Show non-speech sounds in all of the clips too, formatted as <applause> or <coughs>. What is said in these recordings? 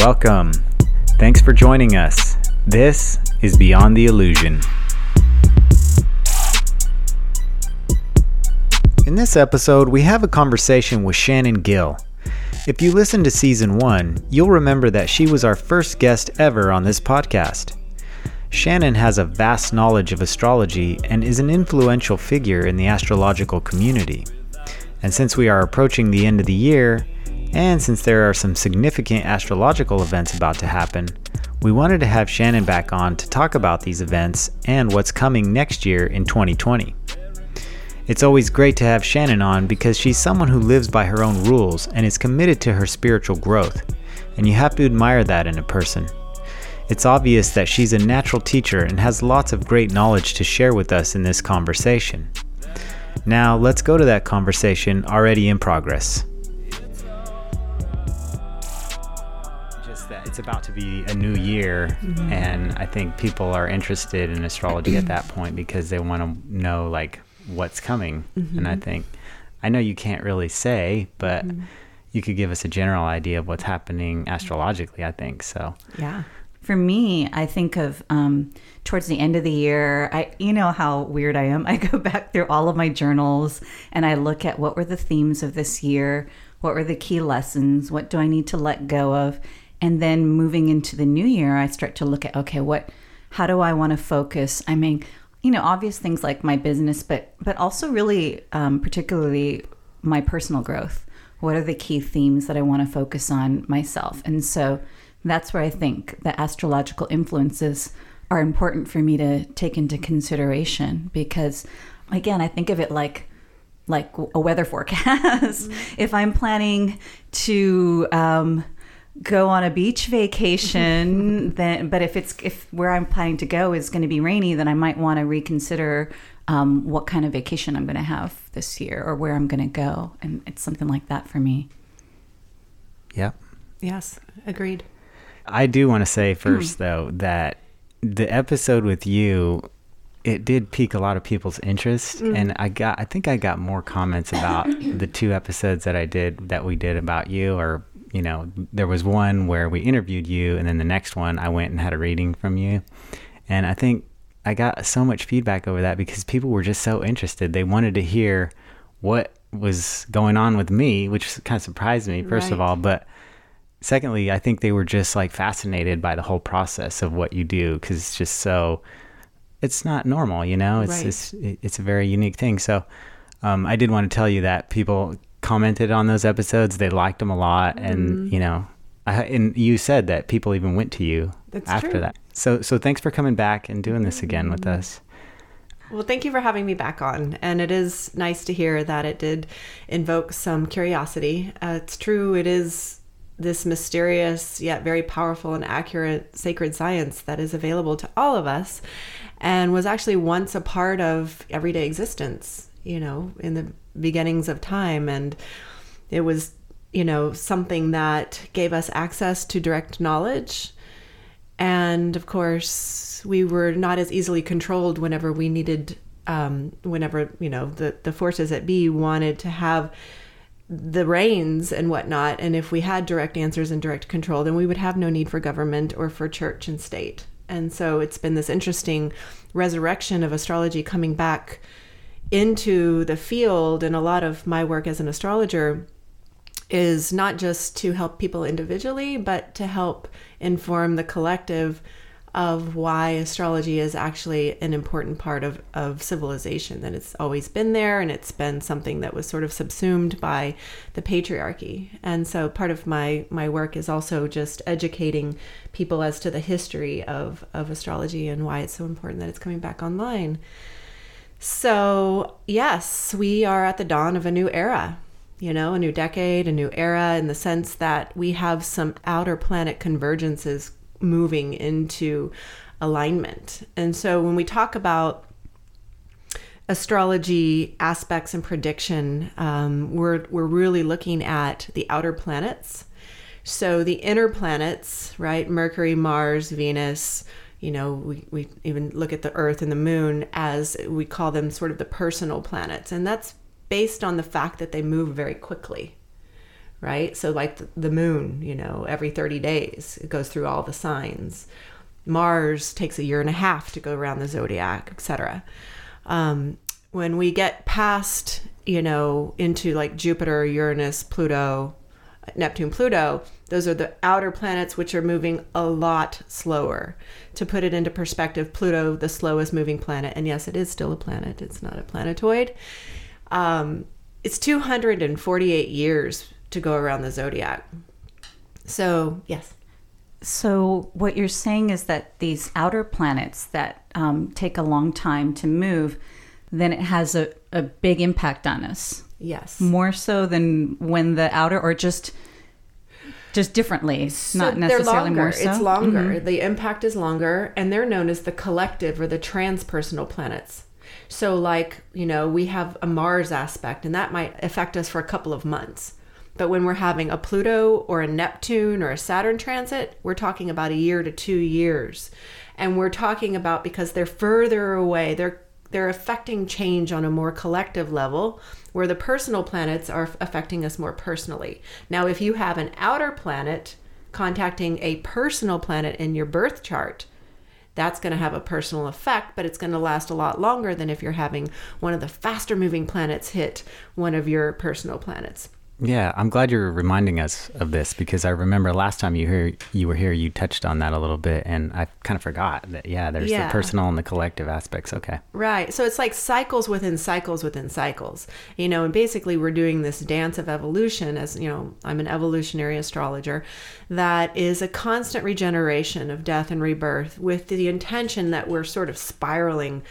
welcome. Thanks for joining us. This is Beyond the Illusion. In this episode, we have a conversation with Shannon Gill. If you listened to season one, you'll remember that she was our first guest ever on this podcast. Shannon has a vast knowledge of astrology and is an influential figure in the astrological community. And since we are approaching the end of the year, and since there are some significant astrological events about to happen, we wanted to have Shannon back on to talk about these events and what's coming next year in 2020. It's always great to have Shannon on because she's someone who lives by her own rules and is committed to her spiritual growth, and you have to admire that in a person. It's obvious that she's a natural teacher and has lots of great knowledge to share with us in this conversation. Now, let's go to that conversation already in progress. It's about to be a new year, mm-hmm. and I think people are interested in astrology at that point because they want to know, like, what's coming. Mm-hmm. And I mm-hmm. think, I know you can't really say, but mm-hmm. you could give us a general idea of what's happening astrologically, I think. So, yeah. For me, I think of um, towards the end of the year. I, you know how weird I am. <laughs> I go back through all of my journals and I look at what were the themes of this year, what were the key lessons, what do I need to let go of, and then moving into the new year, I start to look at okay, what, how do I want to focus? I mean, you know, obvious things like my business, but but also really, um, particularly my personal growth. What are the key themes that I want to focus on myself? And so that's where I think the astrological influences are important for me to take into consideration because again, I think of it like like a weather forecast. <laughs> Mm-hmm. if I'm planning to um, go on a beach vacation, <laughs> then but if it's if where I'm planning to go is going to be rainy, then I might want to reconsider um, what kind of vacation I'm going to have this year or where I'm going to go, and it's something like that for me. Yep. Yes, agreed. I do want to say first, mm. though, that the episode with you, it did pique a lot of people's interest, mm. and I got, I think I got more comments about <coughs> the two episodes that I did that we did about you, or you know, there was one where we interviewed you, and then the next one I went and had a reading from you, and I think I got so much feedback over that because people were just so interested. They wanted to hear what was going on with me, which kind of surprised me, first right. of all, but secondly, I think they were just like fascinated by the whole process of what you do because it's just so it's not normal, you know. It's right. it's it's a very unique thing. So um, I did want to tell you that people commented on those episodes; they liked them a lot, mm. and you know, I, and you said that people even went to you That's after true. that. So so thanks for coming back and doing this again with us. Well, thank you for having me back on. And it is nice to hear that it did invoke some curiosity. Uh, it's true, it is this mysterious yet very powerful and accurate sacred science that is available to all of us and was actually once a part of everyday existence, you know, in the beginnings of time. And it was, you know, something that gave us access to direct knowledge. And of course, we were not as easily controlled whenever we needed, um, whenever, you know, the, the forces at B wanted to have the reins and whatnot. And if we had direct answers and direct control, then we would have no need for government or for church and state. And so it's been this interesting resurrection of astrology coming back into the field. And a lot of my work as an astrologer is not just to help people individually, but to help inform the collective of why astrology is actually an important part of, of civilization, that it's always been there and it's been something that was sort of subsumed by the patriarchy. And so part of my, my work is also just educating people as to the history of, of astrology and why it's so important that it's coming back online. So, yes, we are at the dawn of a new era you know, a new decade, a new era in the sense that we have some outer planet convergences moving into alignment. And so when we talk about astrology aspects and prediction, um, we're, we're really looking at the outer planets. So the inner planets, right? Mercury, Mars, Venus, you know, we, we even look at the Earth and the Moon as we call them sort of the personal planets. And that's based on the fact that they move very quickly right? So, like the, moon, you know, every 30 days, it goes through all the signs. Mars takes a year and a half to go around the zodiac, etc. Um, when we get past, you know, into like Jupiter, Uranus, Pluto, Neptune, Pluto, those are the outer planets which are moving a lot slower. To put it into perspective, Pluto, the slowest moving planet, and yes, it is still a planet, it's not a planetoid. Um, it's 248 years to go around the zodiac. So, yes. So, what you're saying is that these outer planets that um, take a long time to move, then it has a, a big impact on us. Yes. More so than when the outer, or just just differently, So not necessarily more so. Mm-hmm. It's longer. The impact is longer, and they're known as the collective or the transpersonal planets. So, like, you know, we have a Mars aspect, and that might affect us for a couple of months. But when we're having a Pluto or a Neptune or a Saturn transit, we're talking about a year to two years. And we're talking about because they're further away, they're they're affecting change on a more collective level where the personal planets are affecting us more personally. Now, if you have an outer planet contacting a personal planet in your birth chart, that's going to have a personal effect, but it's going to last a lot longer than if you're having one of the faster moving planets hit one of your personal planets. Yeah, I'm glad you're reminding us of this because I remember last time you here you were here you touched on that a little bit and I kind of forgot that yeah, there's Yeah. the personal and the collective aspects. Okay. Right. So it's like cycles within cycles within cycles. You know, and basically we're doing this dance of evolution as, you know, I'm an evolutionary astrologer that is a constant regeneration of death and rebirth with the intention that we're sort of spiraling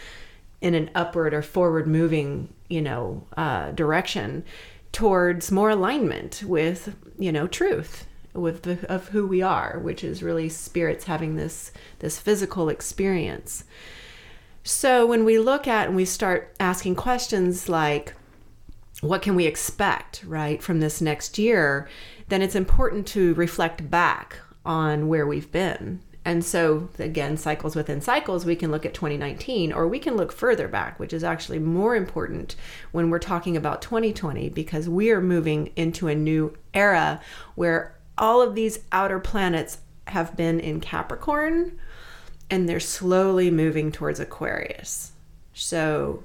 in an upward or forward moving, you know, uh, direction towards more alignment with, you know, truth with the, of who we are, which is really spirits having this this physical experience. So when we look at and we start asking questions like, what can we expect, right, from this next year, then it's important to reflect back on where we've been. And so, again, cycles within cycles, we can look at 2019 or we can look further back, which is actually more important when we're talking about 2020 because we are moving into a new era where all of these outer planets have been in Capricorn and they're slowly moving towards Aquarius. So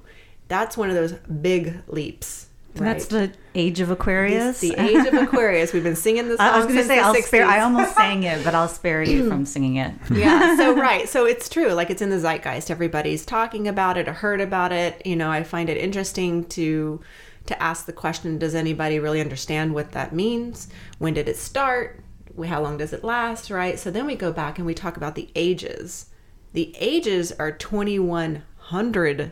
that's one of those big leaps. That's the age of Aquarius. It's the age of <laughs> Aquarius. We've been singing this song I was going to say I'll spare. I almost <laughs> sang it, but I'll spare you from hmm. singing it. <laughs> yeah so right so it's true like it's in the zeitgeist everybody's talking about it or heard about it you know i find it interesting to to ask the question does anybody really understand what that means when did it start how long does it last right so then we go back and we talk about the ages the ages are 2100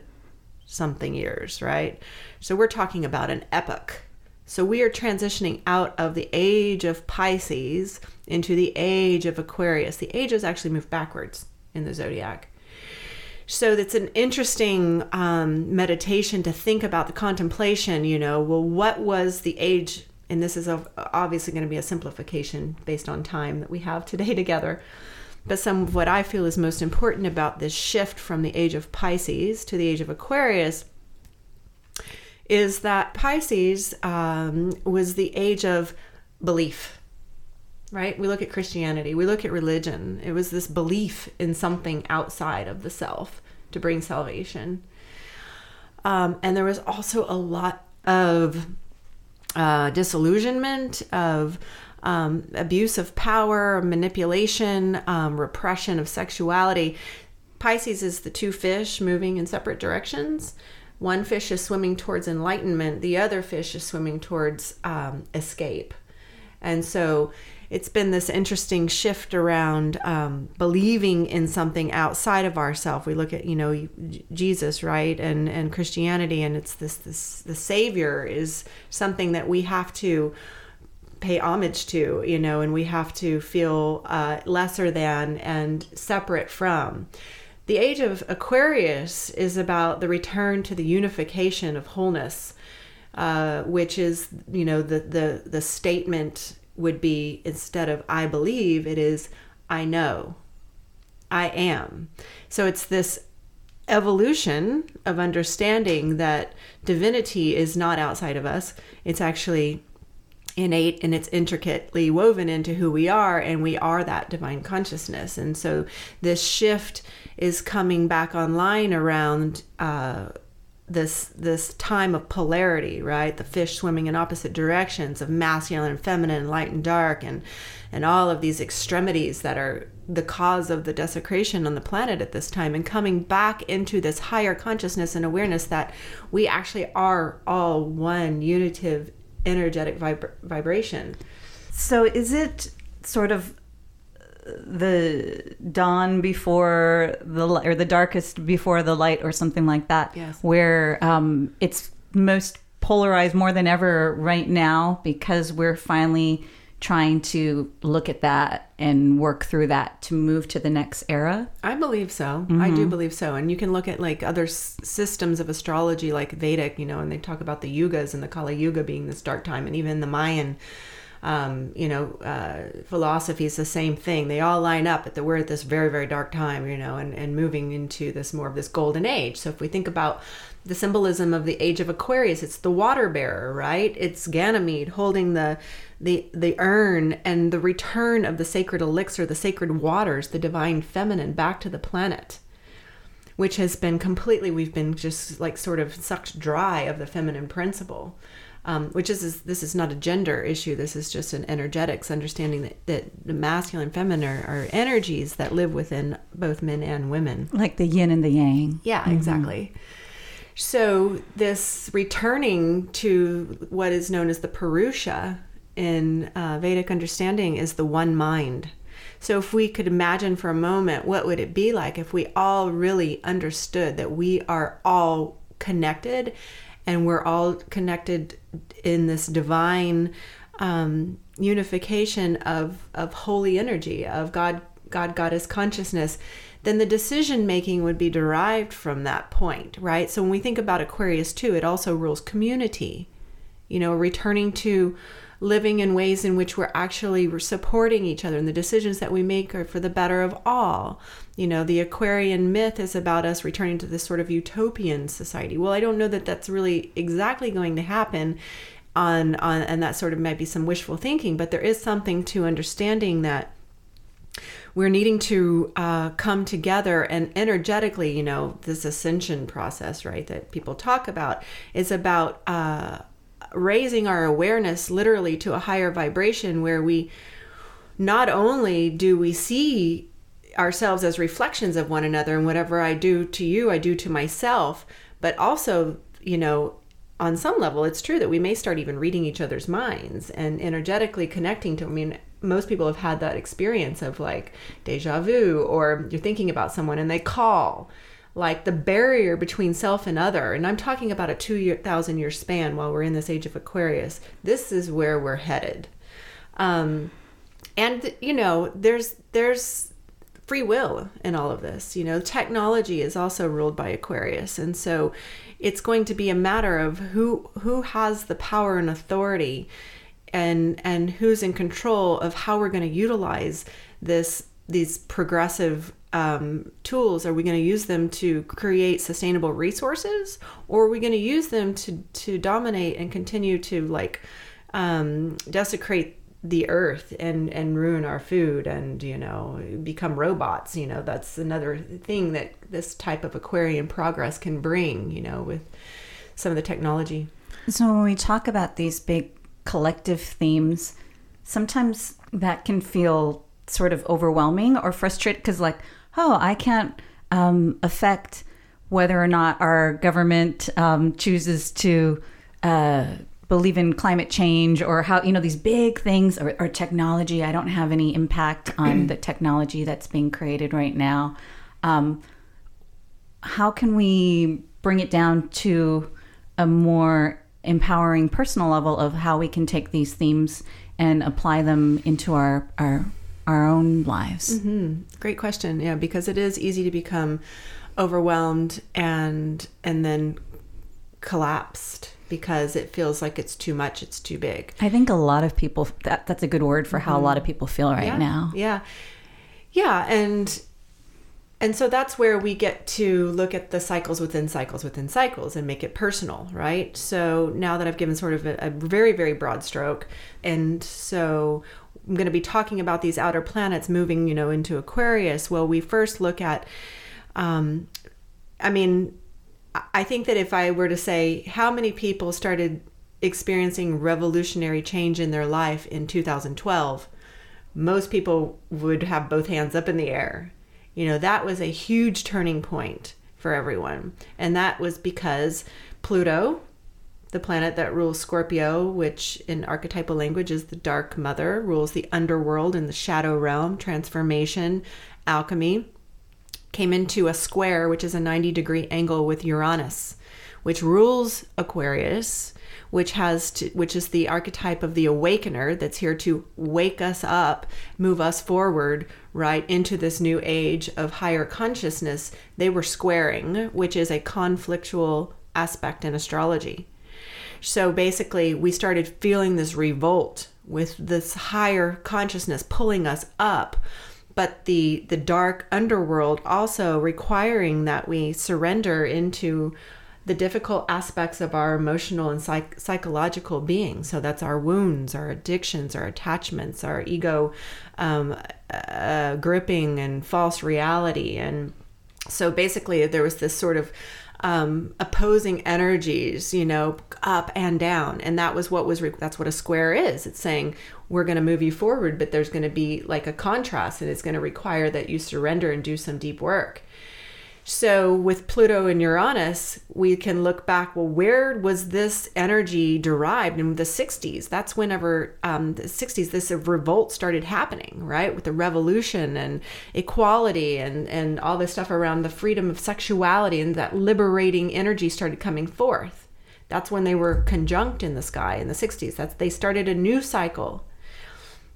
something years right so we're talking about an epoch so we are transitioning out of the age of Pisces into the age of Aquarius. The ages actually move backwards in the zodiac. So it's an interesting um, meditation to think about the contemplation. You know, well, what was the age? And this is obviously going to be a simplification based on time that we have today <laughs> together. But some of what I feel is most important about this shift from the age of Pisces to the age of Aquarius is that Pisces um, was the age of belief, right? We look at Christianity, we look at religion. It was this belief in something outside of the self to bring salvation. Um, and there was also a lot of uh, disillusionment, of um, abuse of power, manipulation, um, repression of sexuality. Pisces is the two fish moving in separate directions. One fish is swimming towards enlightenment, the other fish is swimming towards um, escape. And so it's been this interesting shift around um, believing in something outside of ourselves. We look at, you know, Jesus, right, and and Christianity, and it's this this the Savior is something that we have to pay homage to, you know, and we have to feel uh, lesser than and separate from. The age of Aquarius is about the return to the unification of wholeness, uh, which is, you know, the, the, the statement would be instead of I believe, it is I know, I am. So it's this evolution of understanding that divinity is not outside of us, it's actually innate and it's intricately woven into who we are and we are that divine consciousness. And so this shift is coming back online around uh, this this time of polarity right? The fish swimming in opposite directions of masculine and feminine light and dark and and all of these extremities that are the cause of the desecration on the planet at this time and coming back into this higher consciousness and awareness that we actually are all one unitive energetic vib- vibration. So is it sort of the dawn before the or the darkest before the light or something like that Yes. where um, it's most polarized more than ever right now because we're finally trying to look at that and work through that to move to the next era I believe so. I do believe so. And you can look at like other s- systems of astrology, like Vedic, you know, and they talk about the yugas and the Kali Yuga being this dark time, and even the Mayan, um, you know, uh, philosophy is the same thing. They all line up at the we're at this very very dark time, you know, and and moving into this more of this golden age. So if we think about the symbolism of the age of Aquarius, it's the water bearer, right? It's Ganymede holding the the the urn and the return of the sacred elixir, the sacred waters, the divine feminine back to the planet, which has been completely we've been just like sort of sucked dry of the feminine principle. Um, which is, is this is not a gender issue. This is just an energetics understanding that, that the masculine and feminine are, are energies that live within both men and women. like the yin and the yang Yeah, exactly. So this returning to what is known as the Purusha in uh, Vedic understanding is the one mind. So if we could imagine for a moment, what would it be like if we all really understood that we are all connected, and we're all connected in this divine um, unification of of holy energy of God God Goddess consciousness, then the decision making would be derived from that point, right? So when we think about Aquarius too, it also rules community. You know, returning to living in ways in which we're actually supporting each other and the decisions that we make are for the better of all. You know, the Aquarian myth is about us returning to this sort of utopian society. Well, I don't know that that's really exactly going to happen on on and that sort of might be some wishful thinking, but there is something to understanding that we're needing to uh, come together and energetically, you know, this ascension process, right, that people talk about is about uh, raising our awareness literally to a higher vibration where we not only do we see ourselves as reflections of one another and whatever I do to you, I do to myself, but also, you know, on some level, it's true that we may start even reading each other's minds and energetically connecting to. I mean, most people have had that experience of like deja vu, or you're thinking about someone and they call, like the barrier between self and other. And I'm talking about a 2,000 year span while we're in this age of Aquarius. This is where we're headed. Um, and, you know, there's, there's, free will in all of this. You know, technology is also ruled by Aquarius, and so it's going to be a matter of who who has the power and authority, and and who's in control of how we're going to utilize this these progressive um, tools. Are we going to use them to create sustainable resources, or are we going to use them to to dominate and continue to like um, desecrate the earth and and ruin our food and you know become robots you know that's another thing that this type of aquarian progress can bring you know with some of the technology So when we talk about these big collective themes, sometimes that can feel sort of overwhelming or frustrating because, like, oh, I can't um, affect whether or not our government um, chooses to uh, believe in climate change or how you know these big things or, or technology. I don't have any impact on <clears throat> the technology that's being created right now. Um, how can we bring it down to a more empowering personal level of how we can take these themes and apply them into our our our own lives mm-hmm. great question yeah because it is easy to become overwhelmed and and then collapsed because it feels like it's too much it's too big i think a lot of people that that's a good word for how a mm-hmm. lot of people feel right yeah. now Yeah. Yeah. And and so that's where we get to look at the cycles within cycles within cycles and make it personal, right? So now that I've given sort of a, a very, very broad stroke, and so I'm going to be talking about these outer planets moving, you know, into Aquarius. Well, we first look at, um, I mean, I think that if I were to say how many people started experiencing revolutionary change in their life in 2012, most people would have both hands up in the air you know, that was a huge turning point for everyone. And that was because Pluto, the planet that rules Scorpio, which in archetypal language is the dark mother, rules the underworld and the shadow realm, transformation, alchemy, came into a square, which is a 90 degree angle with Uranus, which rules Aquarius, which has to, which is the archetype of the awakener that's here to wake us up, move us forward, right into this new age of higher consciousness. They were squaring, which is a conflictual aspect in astrology. So basically, we started feeling this revolt with this higher consciousness pulling us up but the the dark underworld also requiring that we surrender into the difficult aspects of our emotional and psych- psychological being. So that's our wounds, our addictions, our attachments, our ego um, uh, gripping and false reality. And so basically, there was this sort of um, opposing energies, you know, up and down, and that was what was re- that's what a square is. It's saying we're going to move you forward, but there's going to be like a contrast, and it's going to require that you surrender and do some deep work. So with Pluto and Uranus, we can look back. Well, where was this energy derived in the 60s? That's whenever um, the 60s this revolt started happening, right? With the revolution and equality and and all this stuff around the freedom of sexuality and that liberating energy started coming forth. That's when they were conjunct in the sky in the 60s. That's they started a new cycle.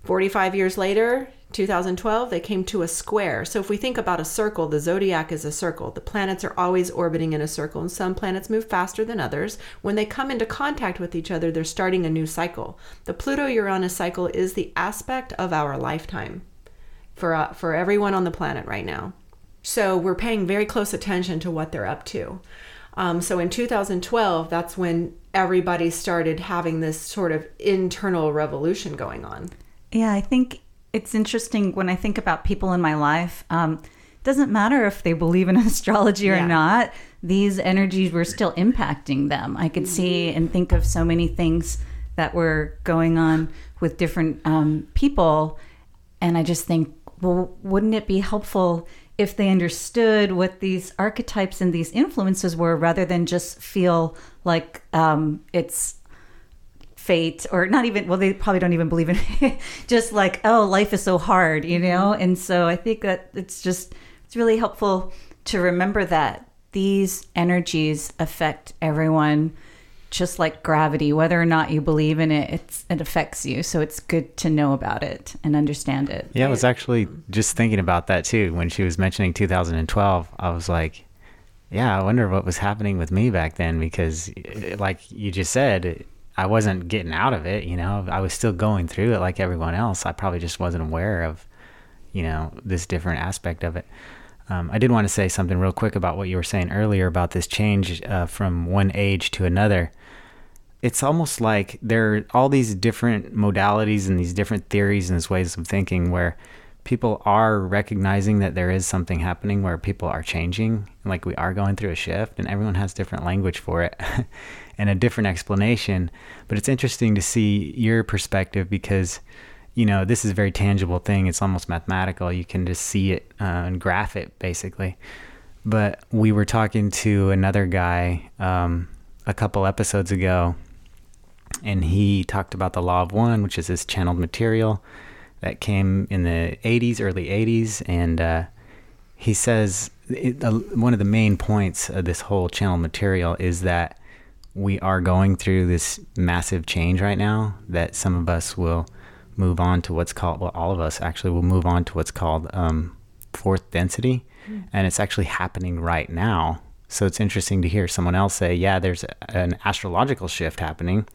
45 years later, 2012, they came to a square. So if we think about a circle, the zodiac is a circle. The planets are always orbiting in a circle, and some planets move faster than others. When they come into contact with each other, they're starting a new cycle. The Pluto Uranus cycle is the aspect of our lifetime for, uh, for everyone on the planet right now. So we're paying very close attention to what they're up to. Um, so in 2012, that's when everybody started having this sort of internal revolution going on. Yeah, I think it's interesting when I think about people in my life. Um, doesn't matter if they believe in <laughs> astrology or yeah. not. These energies were still impacting them. I could see and think of so many things that were going on with different um, people, and I just think, well, wouldn't it be helpful if they understood what these archetypes and these influences were, rather than just feel like um, it's fate or not even well they probably don't even believe in it. <laughs> Just like oh life is so hard you know? Mm-hmm. and so i think that it's just it's really helpful to remember that these energies affect everyone just like gravity. Whether or not you believe in it it's, it affects you. So it's good to know about it and understand it. Yeah i was actually just thinking about that too. When she was mentioning 2012 i was like yeah i wonder what was happening with me back then because like you just said I wasn't getting out of it, you know. I was still going through it like everyone else. I probably just wasn't aware of, you know, this different aspect of it. Um, I did want to say something real quick about what you were saying earlier about this change uh, from one age to another. It's almost like there are all these different modalities and these different theories and these ways of thinking where people are recognizing that there is something happening where people are changing, like we are going through a shift, and everyone has different language for it. <laughs> and a different explanation. But it's interesting to see your perspective because, you know, this is a very tangible thing. It's almost mathematical. You can just see it uh, and graph it basically. But we were talking to another guy um, a couple episodes ago, and he talked about the law of one, which is this channeled material that came in the 80s, early 80s. And uh, he says it, uh, one of the main points of this whole channel material is that we are going through this massive change right now that some of us will move on to what's called well all of us actually will move on to what's called um, fourth density mm. and it's actually happening right now so it's interesting to hear someone else say yeah there's an astrological shift happening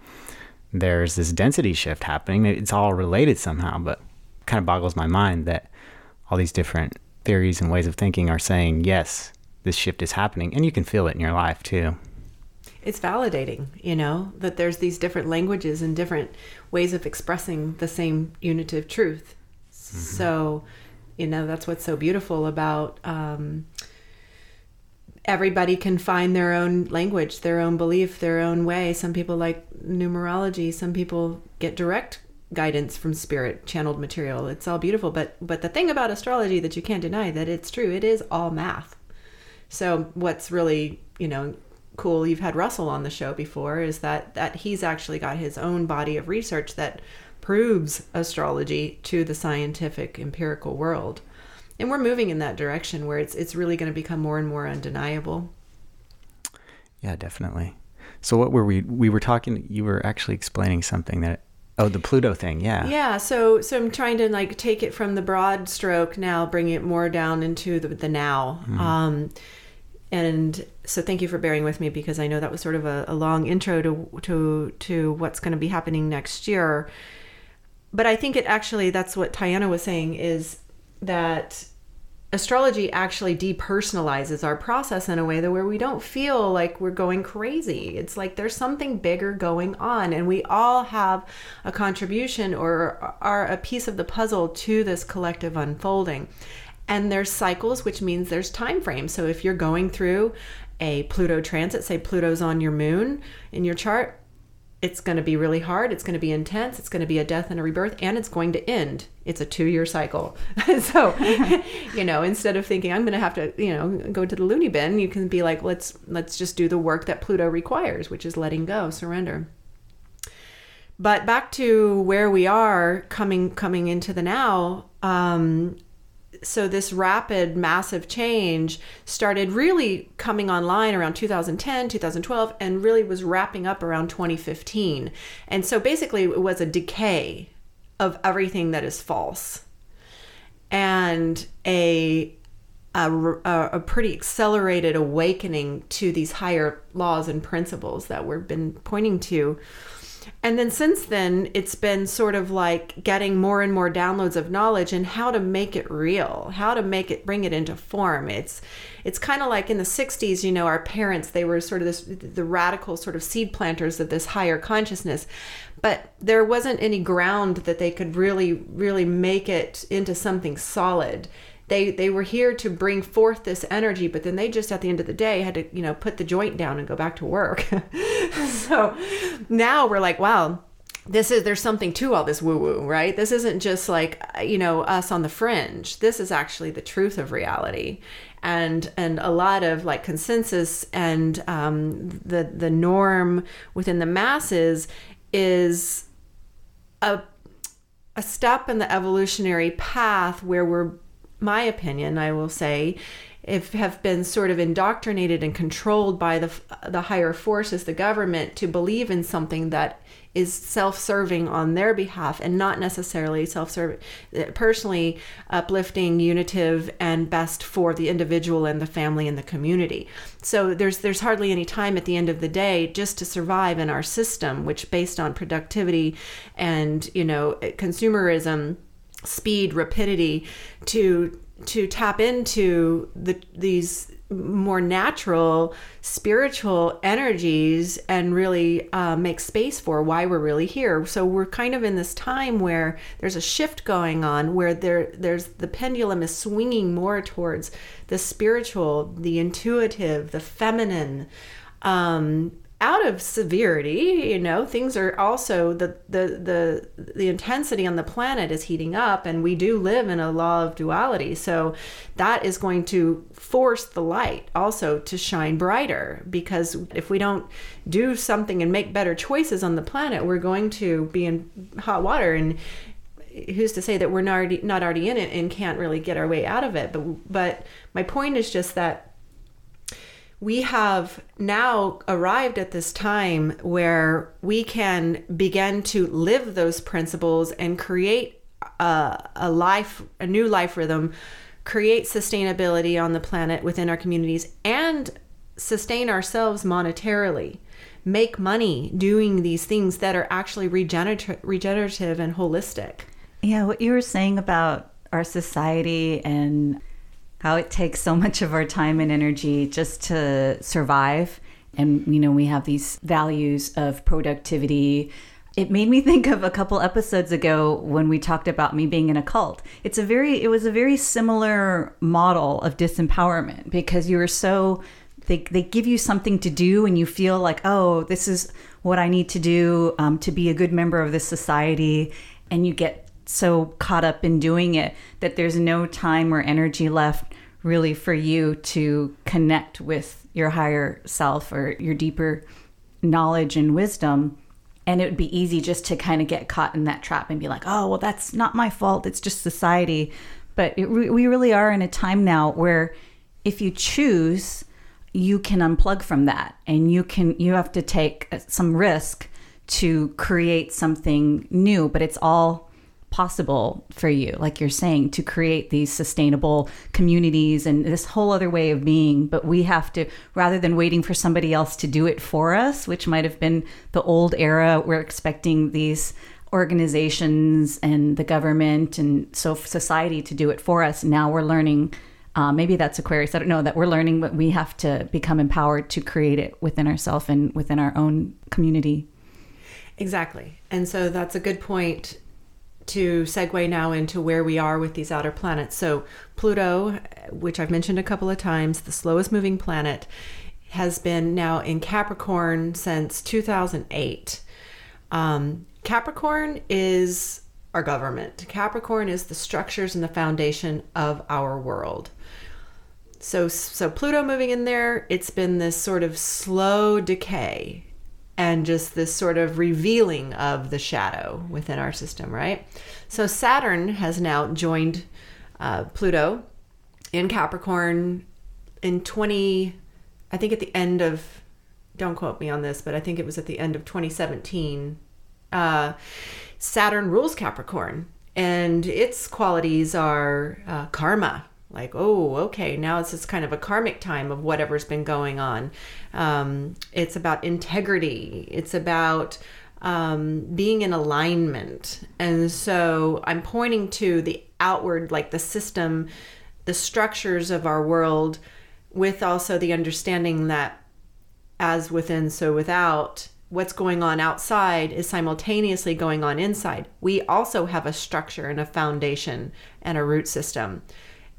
there's this density shift happening it's all related somehow but kind of boggles my mind that all these different theories and ways of thinking are saying, yes, this shift is happening. And you can feel it in your life too. It's validating, you know, that there's these different languages and different ways of expressing the same unitive truth. Mm-hmm. So, you know, that's what's so beautiful about. Um, everybody can find their own language, their own belief, their own way. Some people like numerology, some people get direct guidance from spirit channeled material. It's all beautiful, but but the thing about astrology that you can't deny that it's true, it is all math. So what's really, you know, cool, you've had Russell on the show before is that that he's actually got his own body of research that proves astrology to the scientific empirical world and we're moving in that direction where it's it's really going to become more and more undeniable. Yeah, definitely. So what were we we were talking you were actually explaining something that oh the Pluto thing, yeah. Yeah, so so I'm trying to like take it from the broad stroke now bring it more down into the the now. Mm-hmm. Um and so thank you for bearing with me because I know that was sort of a, a long intro to to to what's going to be happening next year. But I think it actually that's what Tiana was saying is that astrology actually depersonalizes our process in a way that where we don't feel like we're going crazy. It's like there's something bigger going on and we all have a contribution or are a piece of the puzzle to this collective unfolding. And there's cycles, which means there's time frames. So if you're going through a Pluto transit, say Pluto's on your moon in your chart, it's going to be really hard. It's going to be intense. It's going to be a death and a rebirth, and it's going to end. It's a two year cycle. <laughs> so, <laughs> you know, instead of thinking I'm going to have to, you know, go to the loony bin, you can be like, let's let's just do the work that Pluto requires, which is letting go, surrender. But back to where we are coming coming into the now. Um, so this rapid massive change started really coming online around 2010 2012 and really was wrapping up around 2015 and so basically it was a decay of everything that is false and a a, a, pretty accelerated awakening to these higher laws and principles that we've been pointing to and then since then, it's been sort of like getting more and more downloads of knowledge and how to make it real, how to make it bring it into form. It's it's kind of like in the 60s, you know, our parents, they were sort of this the radical sort of seed planters of this higher consciousness. But there wasn't any ground that they could really really make it into something solid they they were here to bring forth this energy but then they just at the end of the day had to you know put the joint down and go back to work. <laughs> So now we're like wow this is there's something to all this woo woo right? This isn't just like you know us on the fringe. This is actually the truth of reality. And and a lot of like consensus and um, the the norm within the masses is a a step in the evolutionary path where we're my opinion, I will say, if have been sort of indoctrinated and controlled by the the higher forces, the government, to believe in something that is self-serving on their behalf and not necessarily self-serving, eh, personally uplifting, unitive, and best for the individual and the family and the community. So there's there's hardly any time at the end of the day just to survive in our system, which based on productivity and you know eh, consumerism speed, rapidity to to tap into the these more natural spiritual energies and really uh, make space for why we're really here. So we're kind of in this time where there's a shift going on where there there's the pendulum is swinging more towards the spiritual the intuitive the feminine um, out of severity you know things are also the, the the the intensity on the planet is heating up and we do live in a law of duality. So that is going to force the light also to shine brighter because if we don't do something and make better choices on the planet we're going to be in hot water. And who's to say that we're not already, not already in it and can't really get our way out of it? But but my point is just that we have now arrived at this time where we can begin to live those principles and create a, a, life, a new life rhythm, create sustainability on the planet within our communities, and sustain ourselves monetarily, make money doing these things that are actually regenerative, regenerative and holistic. Yeah, what you were saying about our society and how it takes so much of our time and energy just to survive. And, you know, we have these values of productivity. It made me <laughs> think of a couple episodes ago when we talked about me being in a cult. It's a very, it was a very similar model of disempowerment because you were so, they, they give you something to do and you feel like, oh, this is what I need to do um, to be a good member of this society. And you get so caught up in doing it that there's no time or energy left really for you to connect with your higher self or your deeper knowledge and wisdom. And it would be easy just to kind of get caught in that trap and be like oh well that's not my fault it's just society. But it, we really are in a time now where if you choose you can unplug from that and you can you have to take uh, some risk to create something new but it's all possible for you, like you're saying, to create these sustainable communities and this whole other way of being. But we have to, rather than waiting for somebody else to do it for us, which might have been the old era, we're expecting these organizations and the government and so society to do it for us. Now we're learning. Uh, maybe that's Aquarius. I don't know that we're learning, but we have to become empowered to create it within ourselves and within our own community. Exactly. And so that's a good point to segue now into where we are with these outer planets. So, Pluto, which I've mentioned a couple of times, the slowest moving planet, has been now in Capricorn since 2008. Um, Capricorn is our government, Capricorn is the structures and the foundation of our world. So, so Pluto moving in there, it's been this sort of slow decay and just this sort of revealing of the shadow within our system, right? So Saturn has now joined uh, Pluto in Capricorn in 20, I think at the end of, don't quote me on this, but I think it was at the end of 2017. Uh, Saturn rules Capricorn, and its qualities are uh, karma, like oh okay now it's just kind of a karmic time of whatever's been going on. Um, it's about integrity. It's about um, being in alignment. And so i'm pointing to the outward like the system the structures of our world with also the understanding that as within so without what's going on outside is simultaneously going on inside. We also have a structure and a foundation and a root system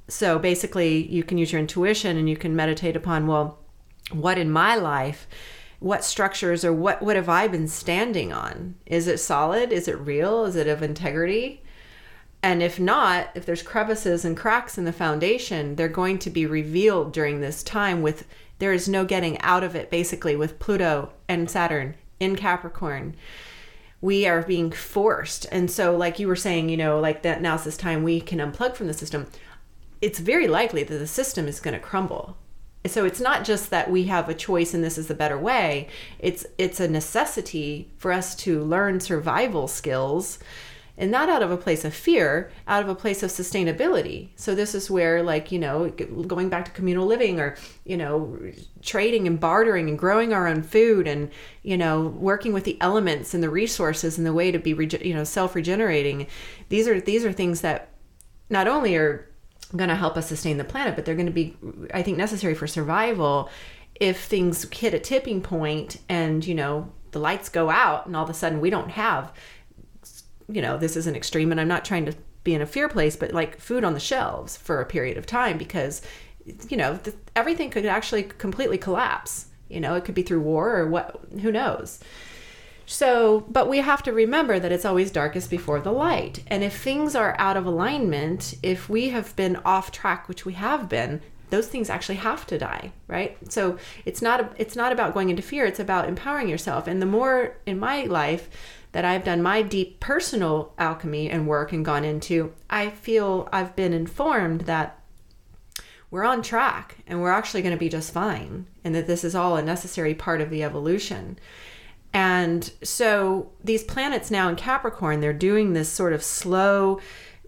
so basically, you can use your intuition and you can meditate upon, well, what in my life, what structures or what, what have I been standing on? Is it solid? Is it real? Is it of integrity? And if not, if there's crevices and cracks in the foundation, they're going to be revealed during this time with there is no getting out of it basically with Pluto and Saturn in Capricorn. We are being forced. And so like you were saying, you know, like that now's this time we can unplug from the system it's very likely that the system is going to crumble. So it's not just that we have a choice and this is the better way. It's it's a necessity for us to learn survival skills and not out of a place of fear, out of a place of sustainability. So this is where like, you know, going back to communal living or, you know, trading and bartering and growing our own food and, you know, working with the elements and the resources and the way to be, you know, self-regenerating. These are these are things that not only are going to help us sustain the planet, but they're going to be, I think, necessary for survival if things hit a tipping point and, you know, the lights go out and all of a sudden we don't have, you know, this is an extreme and I'm not trying to be in a fear place, but like food on the shelves for a period of time because, you know, the, everything could actually completely collapse. You know, it could be through war or what, who knows. So, but we have to remember that it's always darkest before the light. And if things are out of alignment, if we have been off track, which we have been, those things actually have to die, right? So it's not a, it's not about going into fear, it's about empowering yourself. And the more in my life that I've done my deep personal alchemy and work and gone into, I feel I've been informed that we're on track and we're actually going to be just fine and that this is all a necessary part of the evolution. And so these planets now in Capricorn, they're doing this sort of slow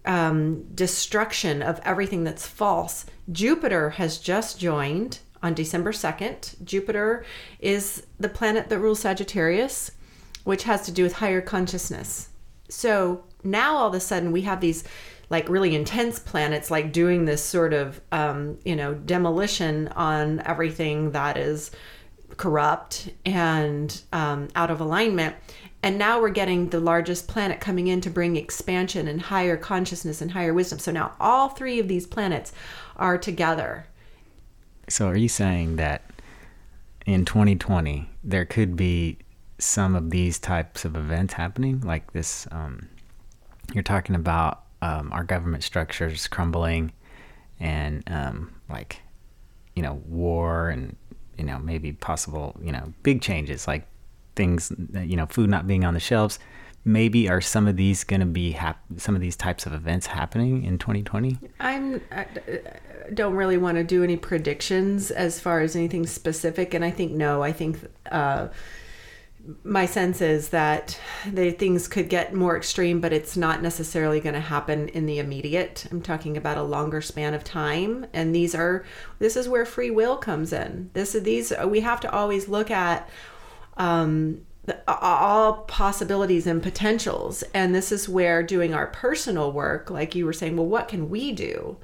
um, destruction of everything that's false. Jupiter has just joined on December 2nd. Jupiter is the planet that rules Sagittarius, which has to do with higher consciousness. So now all of a sudden we have these like really intense planets like doing this sort of um, you know demolition on everything that is corrupt and um, out of alignment. And now we're getting the largest planet coming in to bring expansion and higher consciousness and higher wisdom. So now all three of these planets are together. So are you saying that in 2020 there could be some of these types of events happening, like this? Um, you're talking about um, our government structures crumbling, and um, like you know war and you know maybe possible you know big changes like things you know food not being on the shelves. Maybe are some of these going to be hap- some of these types of events happening in 2020? I'm I don't really want to do any predictions as far as anything specific, and I think no. I think uh, my sense is that the things could get more extreme, but it's not necessarily going to happen in the immediate. I'm talking about a longer span of time, and these are this is where free will comes in. This is these we have to always look at. Um, the, all possibilities and potentials and this is where doing our personal work like you were saying well what can we do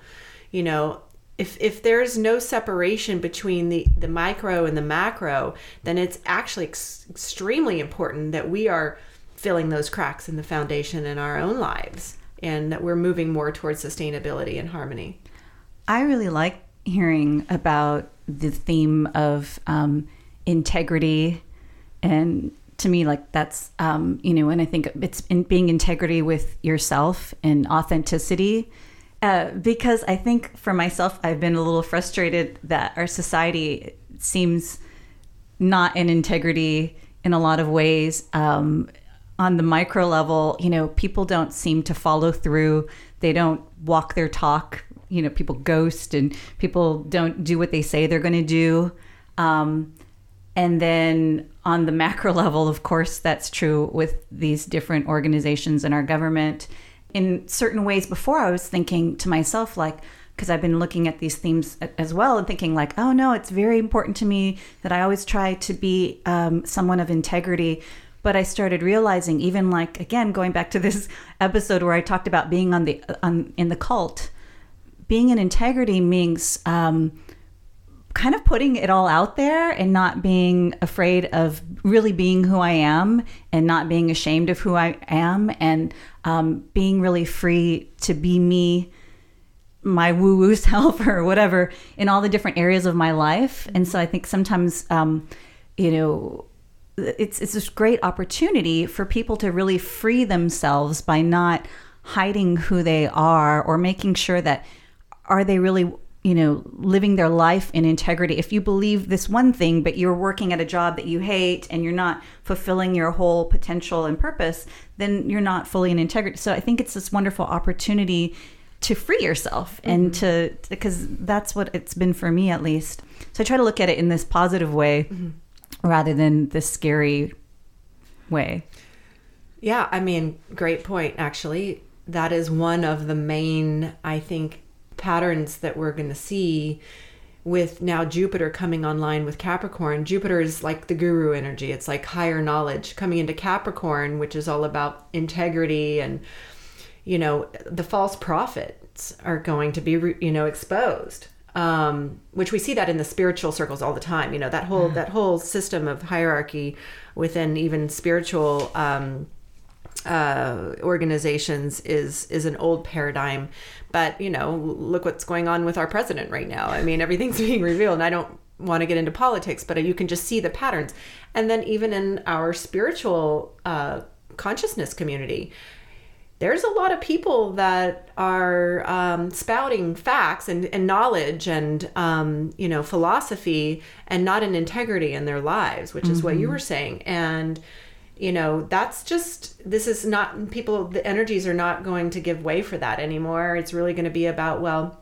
you know if if there's no separation between the the micro and the macro then it's actually ex- extremely important that we are filling those cracks in the foundation in our own lives and that we're moving more towards sustainability and harmony I really like hearing about the theme of um, integrity, and to me, like that's um, you know, and I think it's in being integrity with yourself and authenticity. Uh, because I think for myself, I've been a little frustrated that our society seems not in integrity in a lot of ways. Um, on the micro level, you know, people don't seem to follow through. They don't walk their talk. You know, people ghost and people don't do what they say they're going to do. Um, and then on the <laughs> macro level, of course, that's true with these different organizations in our government. In certain ways, before I was thinking to myself, like, because I've been looking at these themes as well and thinking, like, oh no, it's very important to me that I always try to be um, someone of integrity. But I started realizing, even like again, going back to this <laughs> episode where I talked about being on the on in the cult, being in integrity means um, kind of putting it all out there and not being afraid of really being who I am and not being ashamed of who I am and um, being really free to be me, my woo woo <laughs> self or whatever in all the different areas of my life. And so I think sometimes, um, you know, it's it's this great opportunity for people to really free themselves by not hiding who they are or making sure that are they really you know living their life in integrity. If you believe this one thing but you're working at a job that you hate and you're not fulfilling your whole potential and purpose then you're not fully in integrity. So i think it's this wonderful opportunity to free yourself and mm-hmm. to because that's what it's been for me at least. So i try to look at it in this positive way mm-hmm. rather than this scary way. Yeah, I mean, great point, actually. That is one of the main, I think, patterns that we're going to see with now Jupiter coming online with Capricorn. Jupiter is like the guru energy, it's like higher knowledge coming into Capricorn, which is all about integrity and, you know, the false prophets are going to be, you know, exposed. Um, which we see that in the spiritual circles all the time. You know that whole that whole system of hierarchy within even spiritual um, uh, organizations is is an old paradigm. But you know, look what's going on with our president right now. I mean, everything's <laughs> being revealed, and I don't want to get into politics, but you can just see the patterns. And then even in our spiritual uh, consciousness community, there's a lot of people that are um, spouting facts and, and knowledge and um, you know philosophy and not an integrity in their lives which is what you were saying and you know that's just this is not people the energies are not going to give way for that anymore. It's really going to be about well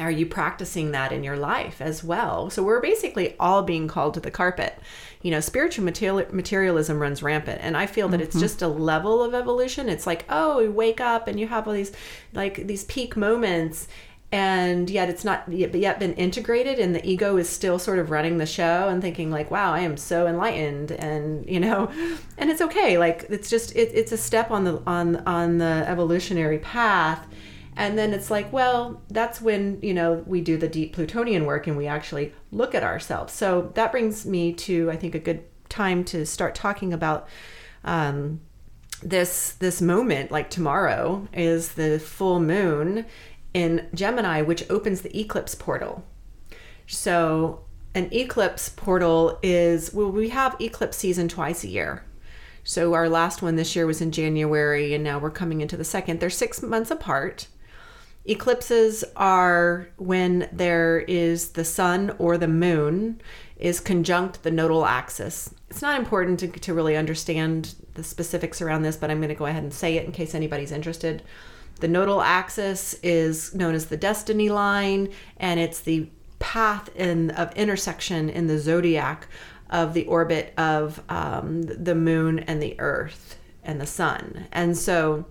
are you practicing that in your life as well? So we're basically all being called to the carpet. You know spiritual material, materialism runs rampant and i feel that it's mm-hmm. just a level of evolution. It's like oh you wake up and you have all these like these peak moments and yet it's not yet, yet been integrated and the ego is still sort of running the show and thinking like wow i am so enlightened and you know <laughs> and it's okay like it's just it, it's a step on the on on the evolutionary path. And then it's like well that's when you know we do the deep plutonian work and we actually look at ourselves. So that brings me to i think a good time to start talking about um, this this moment like tomorrow is the full moon in Gemini, which opens the eclipse portal. So, an eclipse portal is well, we have eclipse season twice a year. So, our last one this year was in January, and now we're coming into the second. They're six months apart. Eclipses are when there is the sun or the moon is conjunct the nodal axis. It's not important to, to really understand the specifics around this, but I'm going to go ahead and say it in case anybody's interested. The nodal axis is known as the destiny line, and it's the path in, of intersection in the zodiac of the orbit of um, the moon and the earth and the sun. And so,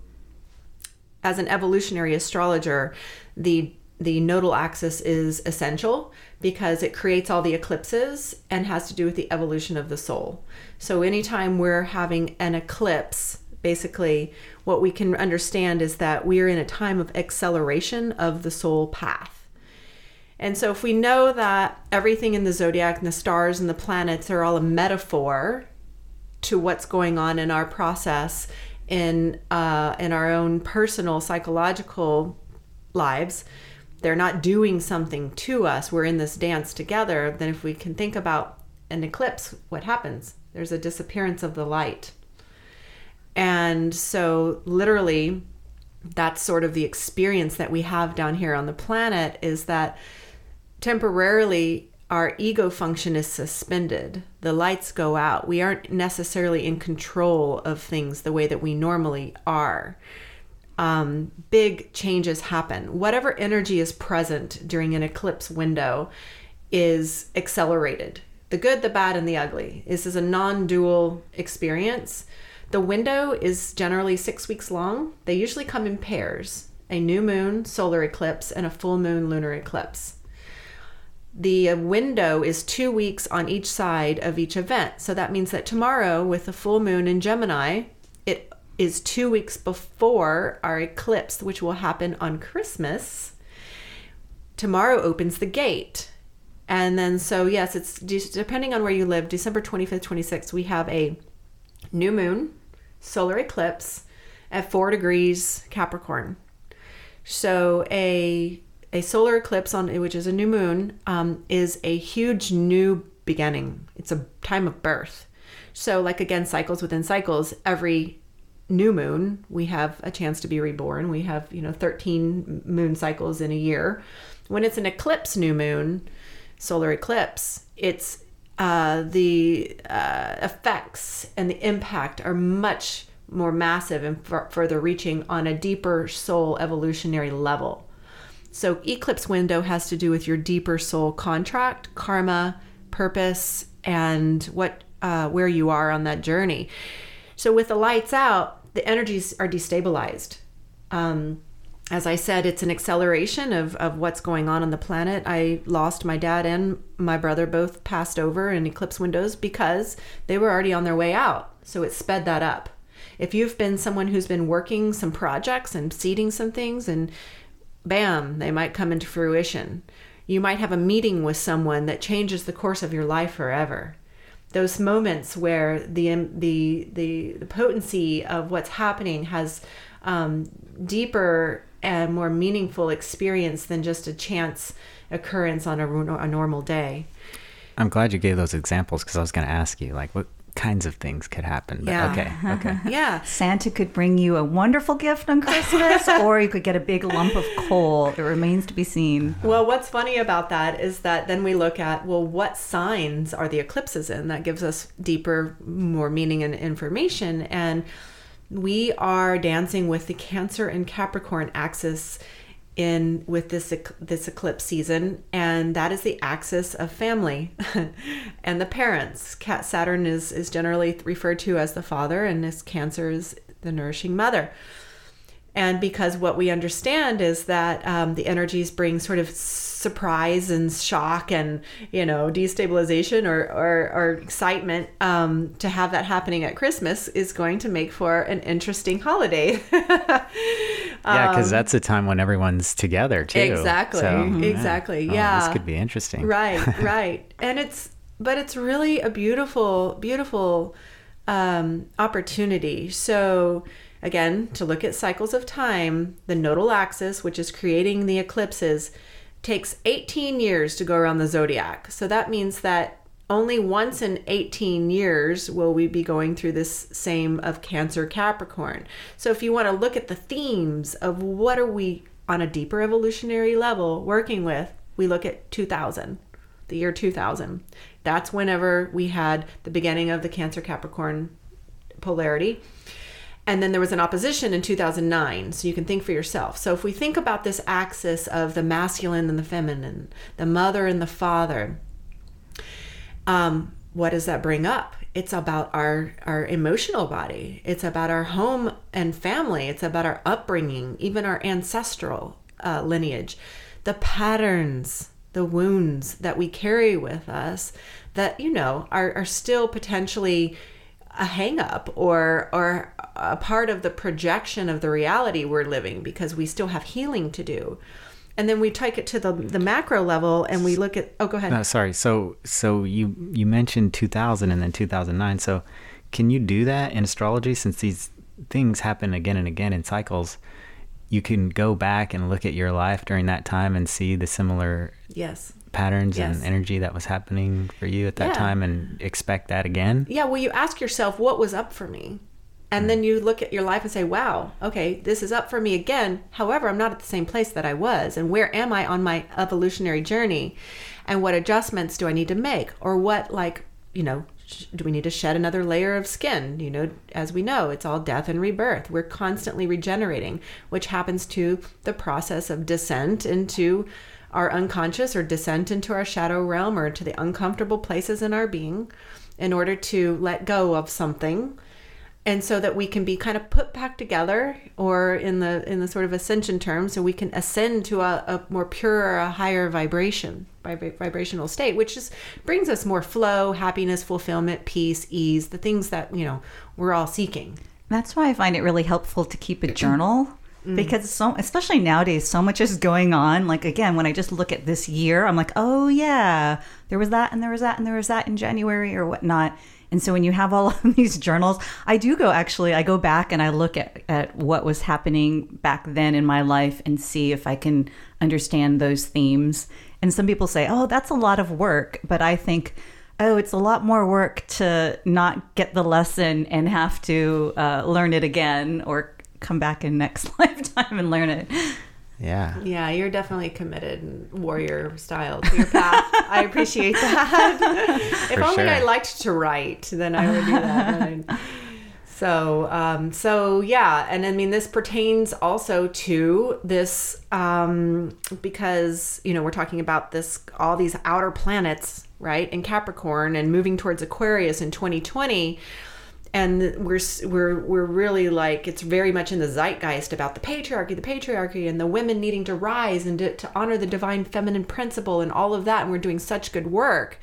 as an evolutionary astrologer, the the nodal axis is essential because it creates all the eclipses and has to do with the evolution of the soul. So anytime we're having an eclipse, basically what we can understand is that we are in a time of acceleration of the soul path. And so, if we know that everything in the zodiac and the stars and the planets are all a metaphor to what's going on in our process in uh, in our own personal psychological lives, they're not doing something to us. We're in this dance together. Then, if we can think about an eclipse, what happens? There's a disappearance of the light and so, literally, that's sort of the experience that we have down here on the planet is that temporarily our ego function is suspended. The lights go out. We aren't necessarily in control of things the way that we normally are. Um, big changes happen. Whatever energy is present during an eclipse window is accelerated. The good, the bad, and the ugly. This is a non dual experience the window is generally six weeks long. They usually come in pairs a new moon solar eclipse and a full moon lunar eclipse. The window is two weeks on each side of each event. So that means that tomorrow, with the full moon in Gemini, it is two weeks before our eclipse, which will happen on Christmas. Tomorrow opens the gate. And then, so yes, it's depending on where you live, December 25th, 26th, we have a new moon solar eclipse at 4 degrees Capricorn. So a a solar eclipse on which is a new moon um, is a huge new beginning. It's a time of birth. So like again cycles within cycles, every new moon we have a chance to be reborn. We have, you know, 13 moon cycles in a year. When it's an eclipse new moon, solar eclipse, it's uh, the uh, effects and the impact are much more massive and f- further reaching on a deeper soul evolutionary level. So, eclipse window has to do with your deeper soul contract, karma, purpose, and what uh, where you are on that journey. So, with the lights out, the energies are destabilized. Um, as I said, it's an acceleration of, of what's going on on the planet. I lost my dad and my brother both passed over in eclipse windows because they were already on their way out. So it sped that up. If you've been someone who's been working some projects and seeding some things, and bam, they might come into fruition. You might have a meeting with someone that changes the course of your life forever. Those moments where the the the, the potency of what's happening has um, deeper a more meaningful experience than just a chance occurrence on a, a normal day. I'm glad you gave those examples because I was going to ask you, like, what kinds of things could happen. But yeah. Okay. Okay. <laughs> yeah. Santa could bring you a wonderful gift on Christmas, <laughs> or you could get a big lump of coal. It remains to be seen. Well, what's funny about that is that then we look at, well, what signs are the eclipses in? That gives us deeper, more meaning and information. And we are dancing with the Cancer and Capricorn axis in with this this eclipse season and that is the axis of family <laughs> and the parents. Cat saturn is is generally referred to as the father and this cancer is the nourishing mother. And because what we understand is that um, the energies bring sort of surprise and shock and you know destabilization or or, or excitement um, to have that happening at Christmas is going to make for an interesting holiday. <laughs> yeah, because that's a time when everyone's together too. Exactly. So, exactly. Oh, Yeah. this could be interesting. Right, <laughs> right. and it's but it's really a beautiful, beautiful um, opportunity. So again, to look at cycles of time, the nodal axis, which is creating the eclipses, takes 18 years to go around the zodiac. So that means that only once in 18 years will we be going through this same of Cancer Capricorn. So if you want to look at the themes of what are we on a deeper evolutionary level working with, we look at 2000, the year 2000. That's whenever we had the beginning of the Cancer Capricorn polarity. And then there was an opposition in 2009. So you can think for yourself. So if we think about this axis of the masculine and the feminine, the mother and the father, um, what does that bring up? It's about our our emotional body. It's about our home and family. It's about our upbringing, even our ancestral uh, lineage, the patterns, the wounds that we carry with us that you know are, are still potentially a hang up or or a part of the projection of the reality we're living because we still have healing to do and then we take it to the the macro level and we look at oh go ahead No, sorry. So so you you mentioned 2000 and then 2009. So can you do that in astrology since these things happen again and again in cycles? You can go back and look at your life during that time and see the similar yes patterns Yes. and energy that was happening for you at that Yeah. time and expect that again. yeah well you ask yourself what was up for me. And then mm. you look at your life and say wow okay this is up for me again. However i'm not at the same place that i was. And where am i on my evolutionary journey? And what adjustments do i need to make? Or what like you know sh- do we need to shed another layer of skin? You know as we know it's all death and rebirth. We're constantly regenerating which happens to the process of descent into our unconscious or descent into our shadow realm or to the uncomfortable places in our being in order to let go of something. And so that we can be kind of put back together or in the in the sort of ascension term so we can ascend to a, a more pure a higher vibration vib- vibrational state which just brings us more flow happiness fulfillment peace ease the things that you know we're all seeking. That's why I find it really helpful to keep a journal because so especially nowadays so much is going on. Like again when I just look at this year I'm like oh yeah there was that and there was that and there was that in January or whatnot. And so when you have all <laughs> of these journals I do go actually I go back and I look at, at what was happening back then in my life and see if I can understand those themes. And some people say oh that's a lot of work. But I think oh, it's a lot more work to not get the lesson and have to uh, learn it again or come back in next <laughs> lifetime and learn it. Yeah. yeah you're definitely committed and warrior style to your path i appreciate that <laughs> if For only i liked to write then i would do that <laughs> So, um, so yeah, and I mean this pertains also to this um, because you know we're talking about this all these outer planets, right, in Capricorn and moving towards Aquarius in 2020, and we're we're we're really like it's very much in the zeitgeist about the patriarchy, the patriarchy, and the women needing to rise and to, to honor the divine feminine principle and all of that, and we're doing such good work.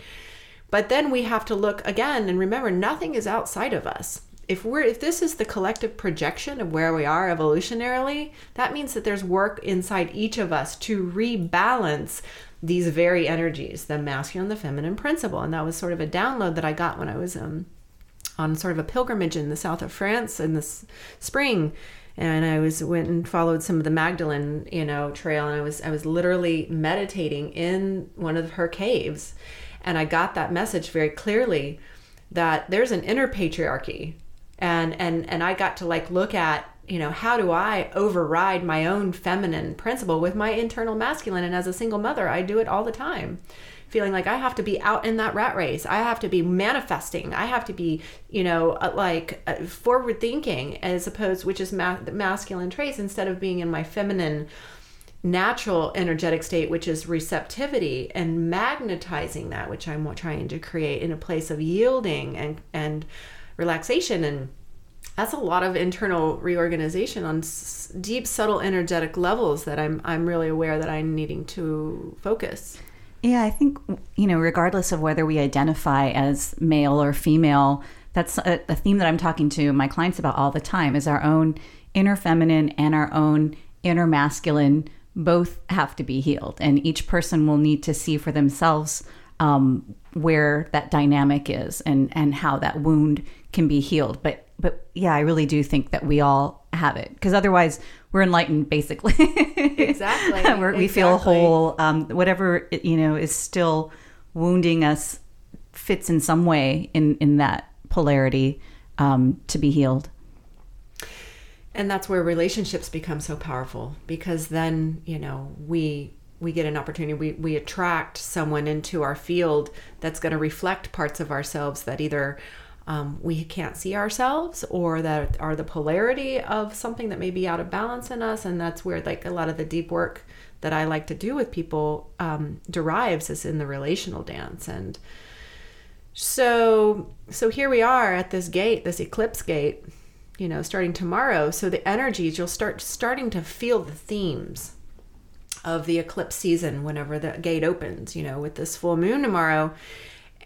But then we have to look again and remember nothing is outside of us. If we're if this is the collective projection of where we are evolutionarily, that means that there's work inside each of us to rebalance these very energies, the masculine, the feminine principle. And that was sort of a download that I got when I was um, on sort of a pilgrimage in the south of France in the spring. And I was went and followed some of the Magdalene, you know, trail and I was I was literally meditating in one of her caves. And I got that message very clearly that there's an inner patriarchy. And and and I got to like look at you know how do I override my own feminine principle with my internal masculine and as a single mother I do it all the time feeling like I have to be out in that rat race. I have to be manifesting. I have to be, you know, uh, like uh, forward thinking as opposed, which is ma- masculine traits, instead of being in my feminine, natural energetic state, which is receptivity and magnetizing that, which I'm trying to create in a place of yielding and and relaxation and that's a lot of internal reorganization on s- deep, subtle, energetic levels that I'm I'm really aware that I'm needing to focus. Yeah, I think, you know, regardless of whether we identify as male or female, that's a, a, theme that I'm talking to my clients about all the time is our own inner feminine and our own inner masculine both have to be healed. And each person will need to see for themselves um, where that dynamic is and, and how that wound can be healed. But but yeah, I really do think that we all have it because otherwise we're enlightened basically. <laughs> exactly. <laughs> We feel whole. Um, whatever you know is still wounding us fits in some way in in that polarity um, to be healed. And that's where relationships become so powerful because then you know we we get an opportunity we, we attract someone into our field that's going to reflect parts of ourselves that either um, we can't see ourselves or that are the polarity of something that may be out of balance in us. And that's where like a lot of the deep work that i like to do with people um, derives is in the relational dance. And so so here we are at this gate this eclipse gate you know starting tomorrow. So the energies you'll start starting to feel the themes of the eclipse season whenever the gate opens you know with this full moon tomorrow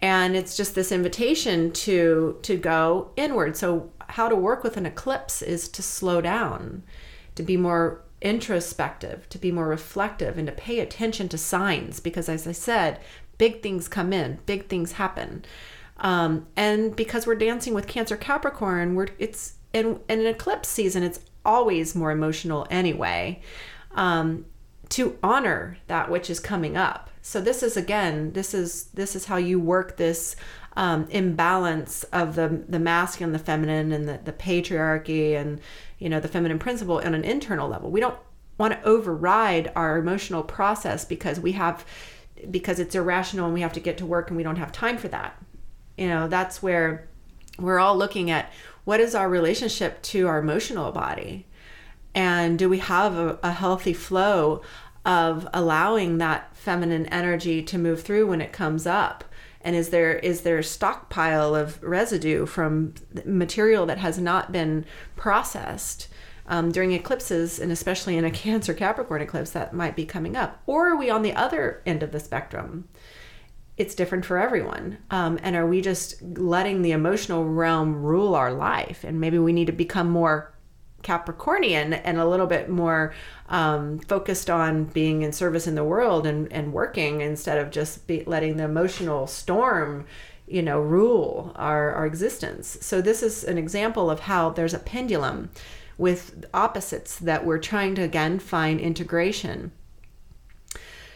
and it's just this invitation to to go inward. So how to work with an eclipse is to slow down to be more introspective to be more reflective and to pay attention to signs because as i said big things come in big things happen. Um, and because we're dancing with cancer capricorn we're it's in, in an eclipse season it's always more emotional anyway. Um, to honor that which is coming up. So this is again this is this is how you work this um, imbalance of the the masculine the feminine and the, the patriarchy and you know the feminine principle on an internal level. We don't want to override our emotional process because we have because it's irrational and we have to get to work and we don't have time for that. You know that's where we're all looking at what is our relationship to our emotional body and do we have a, a healthy flow of allowing that feminine energy to move through when it comes up? And is there is there a stockpile of residue from material that has not been processed um, during eclipses and especially in a <laughs> cancer capricorn eclipse that might be coming up? Or are we on the other end of the spectrum? It's different for everyone. Um, and are we just letting the emotional realm rule our life? And maybe we need to become more Capricornian and a little bit more um, focused on being in service in the world and, and working instead of just be, letting the emotional storm, you know, rule our, our existence. So this is an example of how there's a pendulum with opposites that we're trying to again find integration.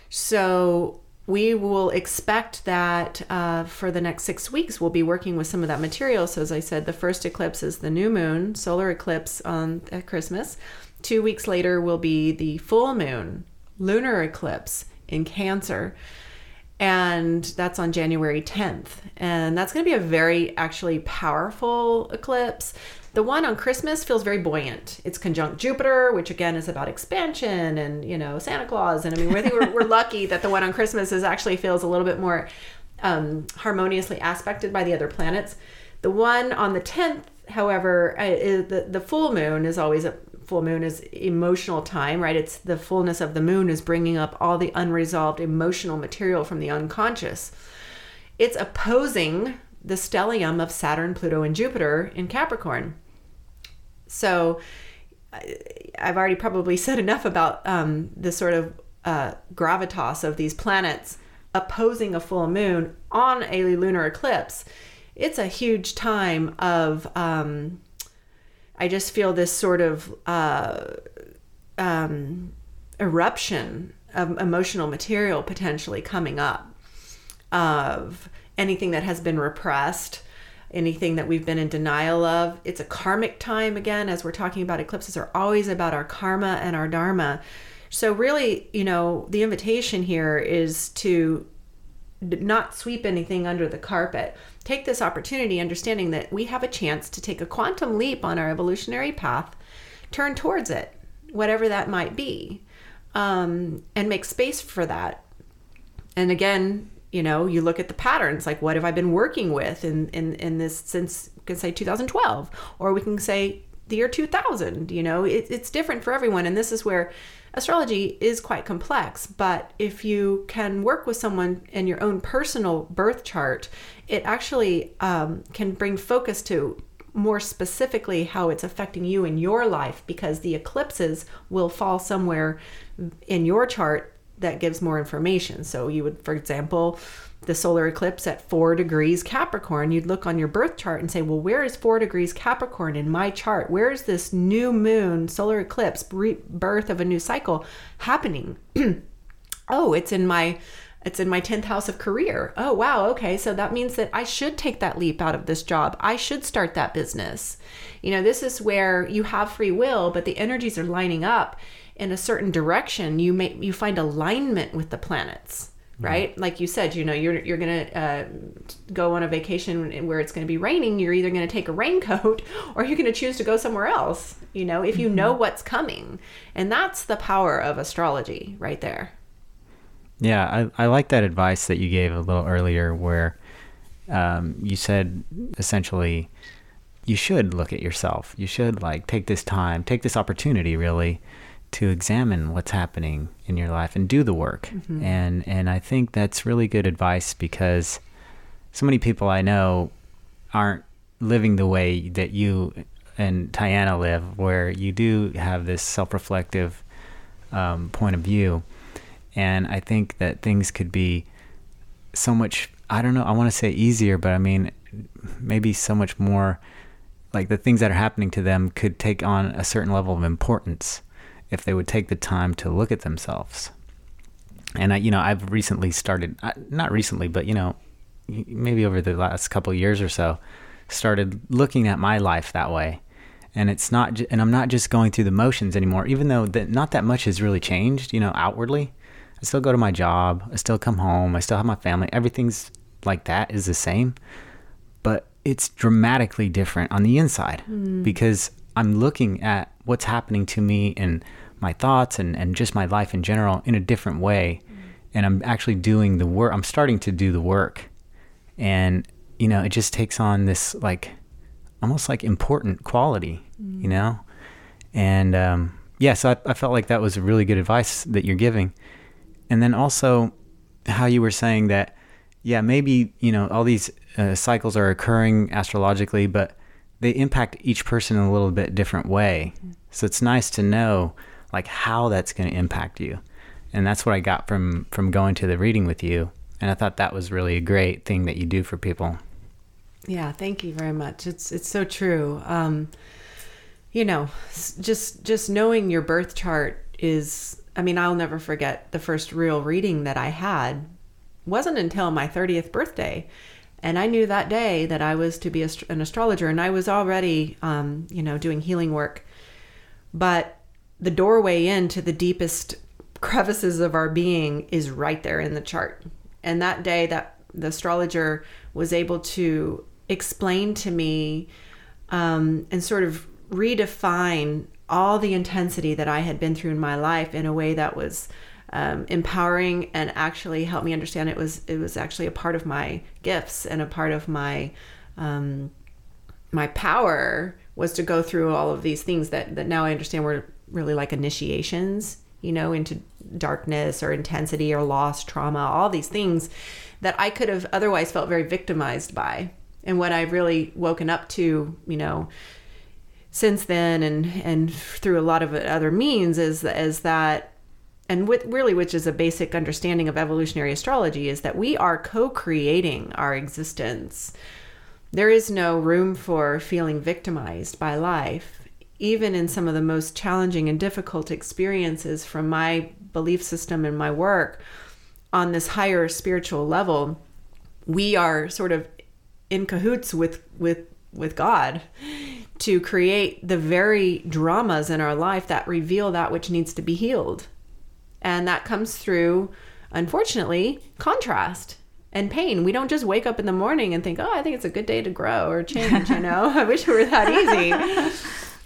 So we will expect that uh, for the next six weeks we'll be working with some of that material. So as i said the first eclipse is the new moon solar eclipse on at christmas. Two weeks later will be the full moon lunar eclipse in cancer. And that's on january 10th and that's going to be a very actually powerful eclipse the one on Christmas feels very buoyant. It's conjunct Jupiter, which again is about expansion and you know Santa Claus. And I mean, I think we're, we're <laughs> lucky that the one on Christmas is actually feels a little bit more um, harmoniously aspected by the other planets. The one on the tenth, however, uh, is the the full moon is always a full moon is emotional time, right? It's the fullness of the moon is bringing up all the unresolved emotional material from the unconscious. It's opposing the stellium of Saturn, Pluto, and Jupiter in Capricorn. So I've already probably said enough about um, the sort of uh, gravitas of these planets opposing a full moon on a lunar eclipse. It's a huge time of, um, I just feel this sort of uh, um, eruption of emotional material potentially coming up of anything that has been repressed, anything that we've been in denial of. It's a karmic time again, as we're talking about eclipses are always about our karma and our dharma. So, really, you know, the invitation here is to not sweep anything under the carpet. Take this opportunity, understanding that we have a chance to take a quantum leap on our evolutionary path, turn towards it, whatever that might be, um, and make space for that. And again, you know you look at the patterns like what have i been working with in in, in this since we can say 2012 or we can say the year 2000 you know? It, it's different for everyone and this is where astrology is quite complex but if you can work with someone in your own personal birth chart it actually um, can bring focus to more specifically how it's affecting you in your life because the eclipses will fall somewhere in your chart that gives more information. So you would, for example, the solar eclipse at four degrees Capricorn, you'd look on your birth chart and say, well, where is four degrees Capricorn in my chart? Where is this new moon solar eclipse, birth of a new cycle happening? <clears throat> oh, it's in my it's in my 10th house of career. Oh, wow. Okay. So that means that I should take that leap out of this job. I should start that business. You know, this is where you have free will, but the energies are lining up in a certain direction, you may you find alignment with the planets, mm-hmm. right? Mm-hmm. Like you said, you know, you're you're gonna uh, go on a vacation where it's going to be raining. You're either going to take a raincoat <laughs> or you're going to choose to go somewhere else. You know, if you mm-hmm. know what's coming, and that's the power of astrology, right there. Yeah, I I like that advice that you gave a little earlier, where um, you said essentially you should look at yourself. You should like take this time, take this opportunity, really to examine what's happening in your life and do the work. Mm-hmm. And and I think that's really good advice because so many people I know aren't living the way that you and Tiana live, where you do have this self-reflective um, point of view. And I think that things could be so much. I don't know. I want to say easier, but I mean maybe so much more. Like the things that are happening to them could take on a certain level of importance if they would take the time to look at themselves. And I, you know, I've recently started, not recently, but you know, maybe over the last couple years or so, started looking at my life that way. And it's not, and I'm not just going through the motions anymore, even though that not that much has really changed, you know, outwardly. I still go to my job, I still come home, I still have my family. Everything's like that is the same, but it's dramatically different on the inside mm. because I'm looking at what's happening to me and my thoughts and, and just my life in general in a different way. Mm. And I'm actually doing the work. I'm starting to do the work. And, you know, it just takes on this like almost like important quality, mm. you know? And um, yeah, so I, I felt like that was really good advice that you're giving. And then also how you were saying that, yeah, maybe, you know, all these uh, cycles are occurring astrologically, but they impact each person in a little bit different way. Mm. So it's nice to know like how that's going to impact you. And that's what I got from from going to the reading with you. And I thought that was really a great thing that you do for people. Yeah, thank you very much. It's it's so true. Um, you know, just just knowing your birth chart is I mean, I'll never forget the first real reading that I had wasn't until my 30th birthday. And I knew that day that I was to be an astrologer and I was already um, you know, doing healing work. But the doorway into the deepest <laughs> crevices of our being is right there in the chart. And that day that the astrologer was able to explain to me um, and sort of redefine all the intensity that I had been through in my life in a way that was um, empowering and actually helped me understand it was it was actually a part of my gifts and a part of my um, my power was to go through all of these things that that now I understand were really like initiations, you know, into darkness or intensity or loss, trauma, all these things that I could have otherwise felt very victimized by. And what I've really woken up to, you know, since then and and through a lot of other means is is that and with really which is a basic understanding of evolutionary astrology is that we are co-creating our existence there is no room for feeling victimized by life even in some of the most challenging and difficult experiences from my belief system and my work on this higher spiritual level, we are sort of in cahoots with with with God to create the very dramas in our life that reveal that which needs to be healed. And that comes through unfortunately contrast and pain. We don't just wake up in the morning and think, "Oh, I think it's a good day to grow or change," you know. <laughs> I wish it were that easy.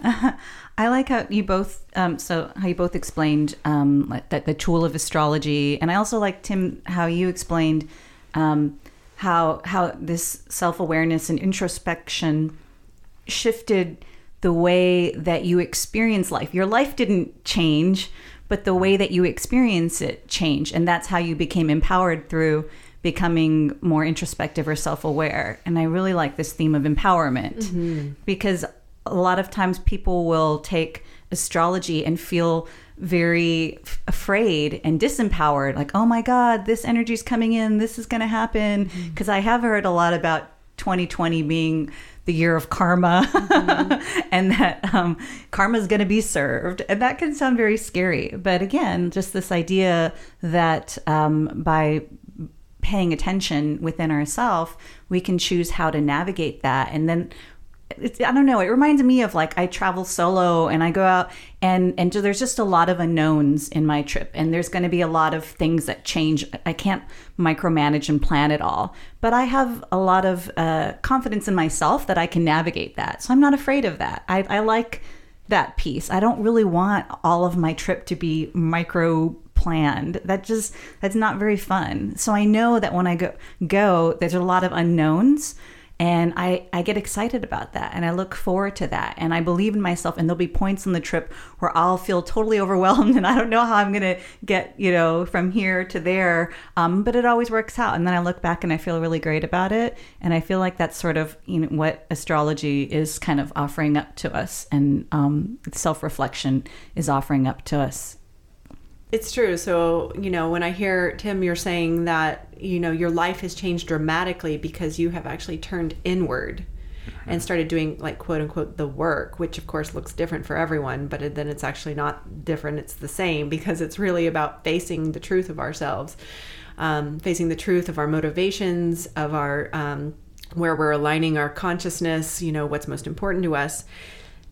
<laughs> I like how you both, um, so how you both explained um, that the tool of astrology, and I also like Tim how you explained um, how how this self awareness and introspection shifted the way that you experience life. Your life didn't change, but the way that you experience it changed, and that's how you became empowered through becoming more introspective or self aware. And I really like this theme of empowerment mm-hmm. because a lot of times people will take astrology and feel very afraid and disempowered like oh my god this energy is coming in this is going to happen because mm-hmm. i have heard a lot about 2020 being the year of karma mm-hmm. <laughs> and that um, karma is going to be served and that can sound very scary but again just this idea that um, by paying attention within ourselves we can choose how to navigate that and then it's, I don't know. It reminds me of like I travel solo and I go out and and there's just a lot of unknowns in my trip and there's going to be a lot of things that change. I can't micromanage and plan it all, but I have a lot of uh, confidence in myself that I can navigate that. So I'm not afraid of that. I, I like that piece. I don't really want all of my trip to be micro planned. That just that's not very fun. So I know that when I go go, there's a lot of unknowns and I, I get excited about that and I look forward to that. And I believe in myself. And there'll be points on the trip where I'll feel totally <laughs> overwhelmed and I don't know how I'm going to get, you know, from here to there. Um, but it always works out. And then I look back and I feel really great about it. And I feel like that's sort of you know, what astrology is kind of offering up to us and um, self reflection is offering up to us. It's true. So, you know, when I hear Tim, you're saying that, you know, your life has changed dramatically because you have actually turned inward mm-hmm. and started doing, like, quote unquote, the work, which of course looks different for everyone, but then it's actually not different. It's the same because it's really about facing the truth of ourselves, um, facing the truth of our motivations, of our, um, where we're aligning our consciousness, you know, what's most important to us.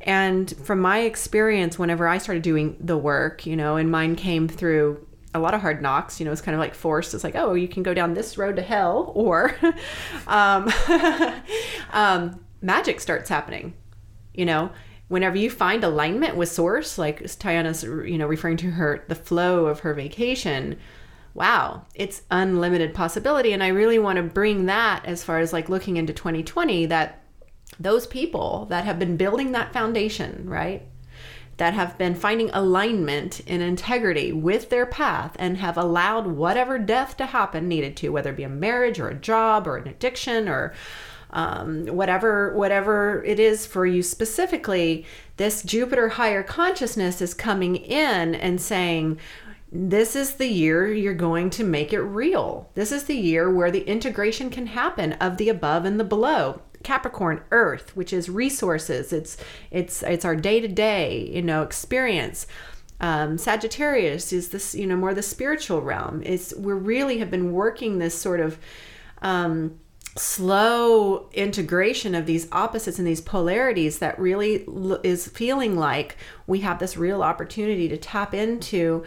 And from my experience, whenever I started doing the work, you know, and mine came through a lot of hard knocks, you know, it's kind of like forced. It's like, oh, you can go down this road to hell, or <laughs> um, <laughs> um, magic starts happening. You know, whenever you find alignment with source, like Tiana's, you know, referring to her, the flow of her vacation, wow, it's unlimited possibility. And I really want to bring that as far as like looking into 2020 that those people that have been building that foundation, right? That have been finding alignment and integrity with their path and have allowed whatever death to happen needed to, whether it be a marriage or a job or an addiction or um, whatever whatever it is for you specifically. This Jupiter higher consciousness is coming in and saying, this is the year you're going to make it real. This is the year where the integration can happen of the above and the below. Capricorn, Earth, which is resources. It's it's it's our day to day, you know, experience. Um, Sagittarius is this, you know, more the spiritual realm. It's we really have been working this sort of um, slow integration of these opposites and these polarities that really is feeling like we have this real opportunity to tap into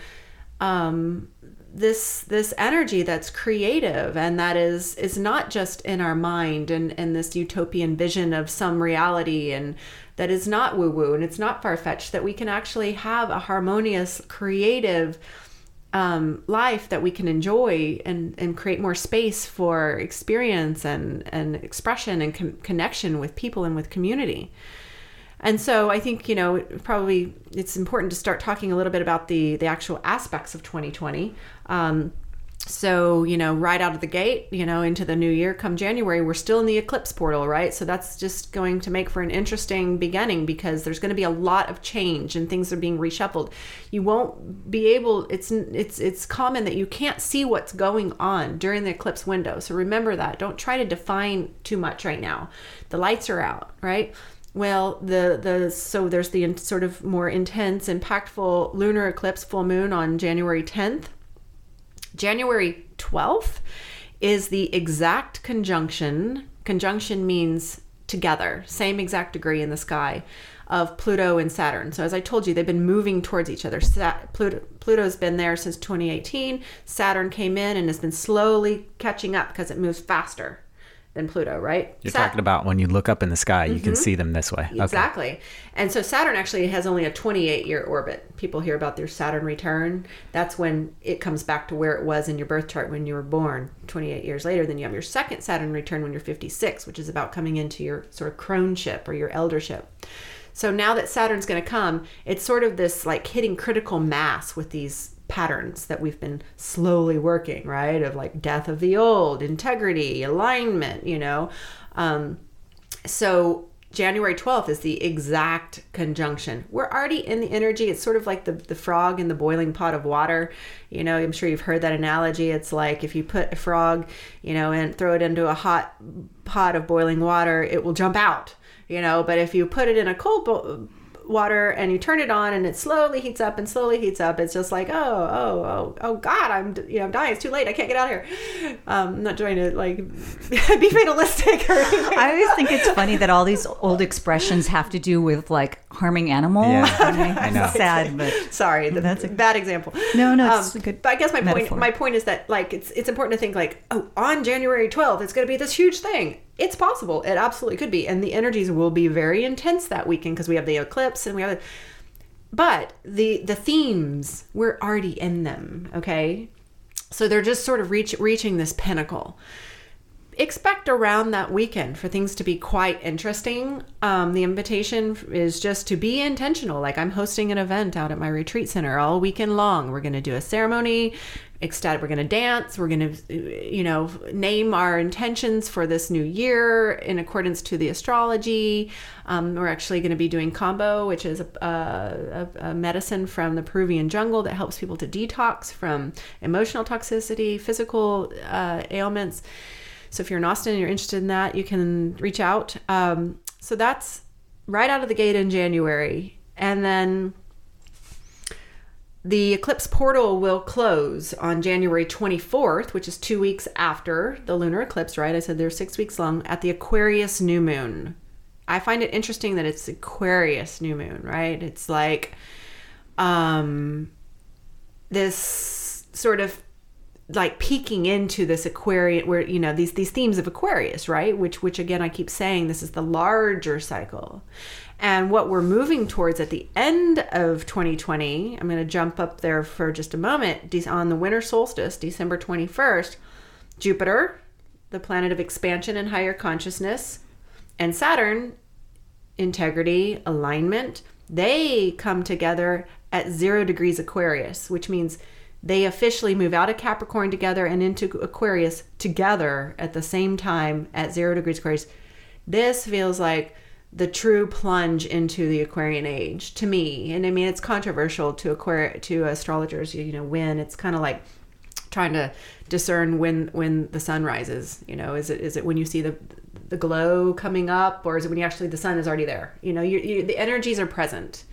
um, this this energy that's creative and that is is not just in our mind and and this utopian vision of some reality and that is not woo woo and it's not far fetched that we can actually have a harmonious creative um, life that we can enjoy and and create more space for experience and and expression and com- connection with people and with community. And so I think, you know, probably it's important to start talking a little bit about the the actual aspects of 2020. Um, so, you know, right out of the gate, you know, into the new year, come January, we're still in the eclipse portal, right? So that's just going to make for an interesting beginning because there's going to be a lot of change and things are being reshuffled. You won't be able it's it's it's common that you can't see what's going on during the eclipse window. So remember that. Don't try to define too much right now. The lights are out, right? Well, the the so there's the sort of more intense, impactful lunar eclipse full moon on January 10th. January 12th is the exact conjunction. Conjunction means together, same exact degree in the sky of Pluto and Saturn. So as I told you, they've been moving towards each other. Pluto, Pluto's been there since 2018. Saturn came in and has been slowly catching up because it moves faster than Pluto, right? You're Sat- talking about when you look up in the sky, you can mm-hmm. see them this way. Okay. Exactly. And so Saturn actually has only a 28 year orbit. People hear about their Saturn return. That's when it comes back to where it was in your birth chart when you were born 28 years later. Then you have your second Saturn return when you're 56, which is about coming into your sort of croneship or your eldership. So now that Saturn's going to come, it's sort of this like hitting critical mass with these patterns that we've been slowly working, right? Of like death of the old, integrity, alignment, you know. Um, so January 12th is the exact conjunction. We're already in the energy. It's sort of like the, the frog in the boiling pot of water. You know, I'm sure you've heard that analogy. It's like if you put a frog, you know, and throw it into a hot pot of boiling water, it will jump out, you know, but if you put it in a cold bo- water and you turn it on and it slowly heats up and slowly heats up it's just like oh oh oh oh god i'm you know i'm dying it's too late i can't get out of here um, i'm not trying to like <laughs> be fatalistic or anything. I always think it's funny that all these old expressions have to do with like harming animals. Yeah, <laughs> I, mean, I know. Sad, but sorry the, That's that's a- a bad example No, no, it's Um, a good but i guess my metaphor. point my point is that like it's it's important to think like oh on january 12th it's going to be this huge thing it's possible it absolutely could be and the energies will be very intense that weekend because we have the eclipse and we have the, but the the themes we're already in them okay so they're just sort of reach, reaching this pinnacle expect around that weekend for things to be quite interesting. Um, the invitation is just to be intentional. Like I'm hosting an event out at my retreat center all weekend long. We're going to do a ceremony. Ecstatic. We're going to dance. We're going to, you know, name our intentions for this new year in accordance to the astrology. Um, we're actually going to be doing Kambo, which is a, a, a medicine from the Peruvian jungle that helps people to detox from emotional toxicity, physical uh, ailments. So if you're in Austin and you're interested in that, you can reach out. Um, so that's right out of the gate in January. And then the eclipse portal will close on January 24th, which is two weeks after the lunar eclipse, right? I said they're six weeks long at the Aquarius new moon. I find it interesting that it's Aquarius new moon, right? It's like um, this sort of like peeking into this aquarian where you know these these themes of aquarius right which which again i keep saying this is the larger cycle and what we're moving towards at the end of 2020 i'm going to jump up there for just a moment on the winter solstice december 21st jupiter the planet of expansion and higher consciousness and saturn integrity, alignment, they come together at zero degrees Aquarius, which means they officially move out of Capricorn together and into Aquarius together at the same time at zero degrees Aquarius. This feels like the true plunge into the Aquarian age to me. And I mean, it's controversial to Aquari- to astrologers, you know, when it's kind of like trying to discern when when the sun rises you know is it is it when you see the the glow coming up or is it when you actually the sun is already there? You know you, you, the energies are present.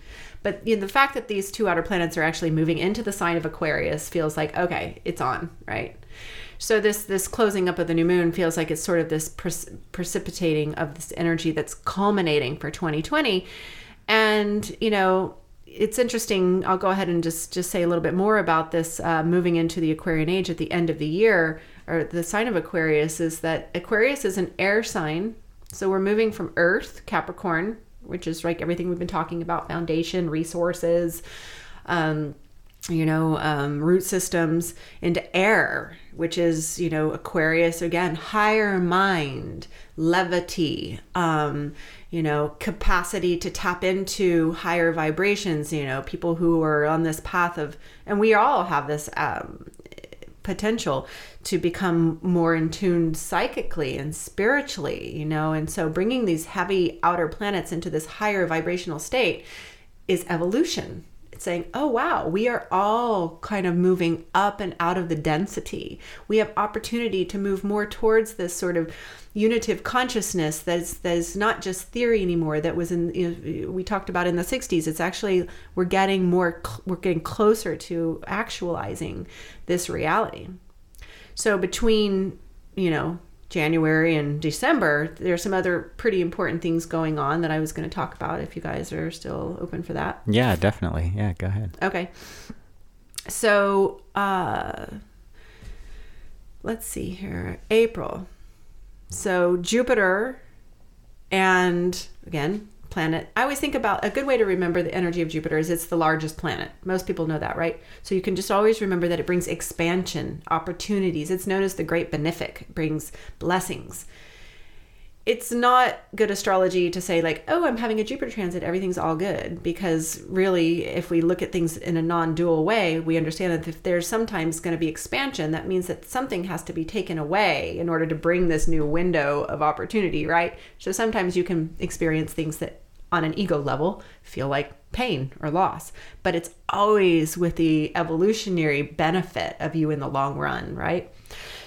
But you know, the fact that these two outer planets are actually moving into the sign of aquarius feels like okay it's on right so this this closing up of the new moon feels like it's sort of this pre- precipitating of this energy that's culminating for 2020 and you know it's interesting. I'll go ahead and just just say a little bit more about this uh, moving into the Aquarian age at the end of the year, or the sign of Aquarius is that Aquarius is an air sign. So we're moving from Earth, Capricorn, which is like everything we've been talking about, foundation, resources, um, you know, um, root systems, into air, which is you know Aquarius again, higher mind, levity. Um, you know, capacity to tap into higher vibrations, you know, people who are on this path of, and we all have this um, potential to become more in tune psychically and spiritually, you know, and so bringing these heavy outer planets into this higher vibrational state is evolution. Saying, oh, wow, we are all kind of moving up and out of the density. We have opportunity to move more towards this sort of unitive consciousness that is, that is not just theory anymore that was in you know, we talked about in the 60s it's actually we're getting more we're getting closer to actualizing this reality so between you know January and December there's some other pretty important things going on that I was going to talk about if you guys are still open for that Yeah, definitely. Yeah, go ahead. Okay. So, uh, let's see here. April. So Jupiter and again, planet. I always think about a good way to remember the energy of Jupiter is it's the largest planet. Most people know that, right? So you can just always remember that it brings expansion, opportunities. It's known as the great benefic, it brings blessings. It's not good astrology to say like, "Oh, I'm having a Jupiter transit, everything's all good," because really if we look at things in a non-dual way, we understand that if there's sometimes going to be expansion, that means that something has to be taken away in order to bring this new window of opportunity, right? So sometimes you can experience things that on an ego level feel like pain or loss but it's always with the evolutionary benefit of you in the long run right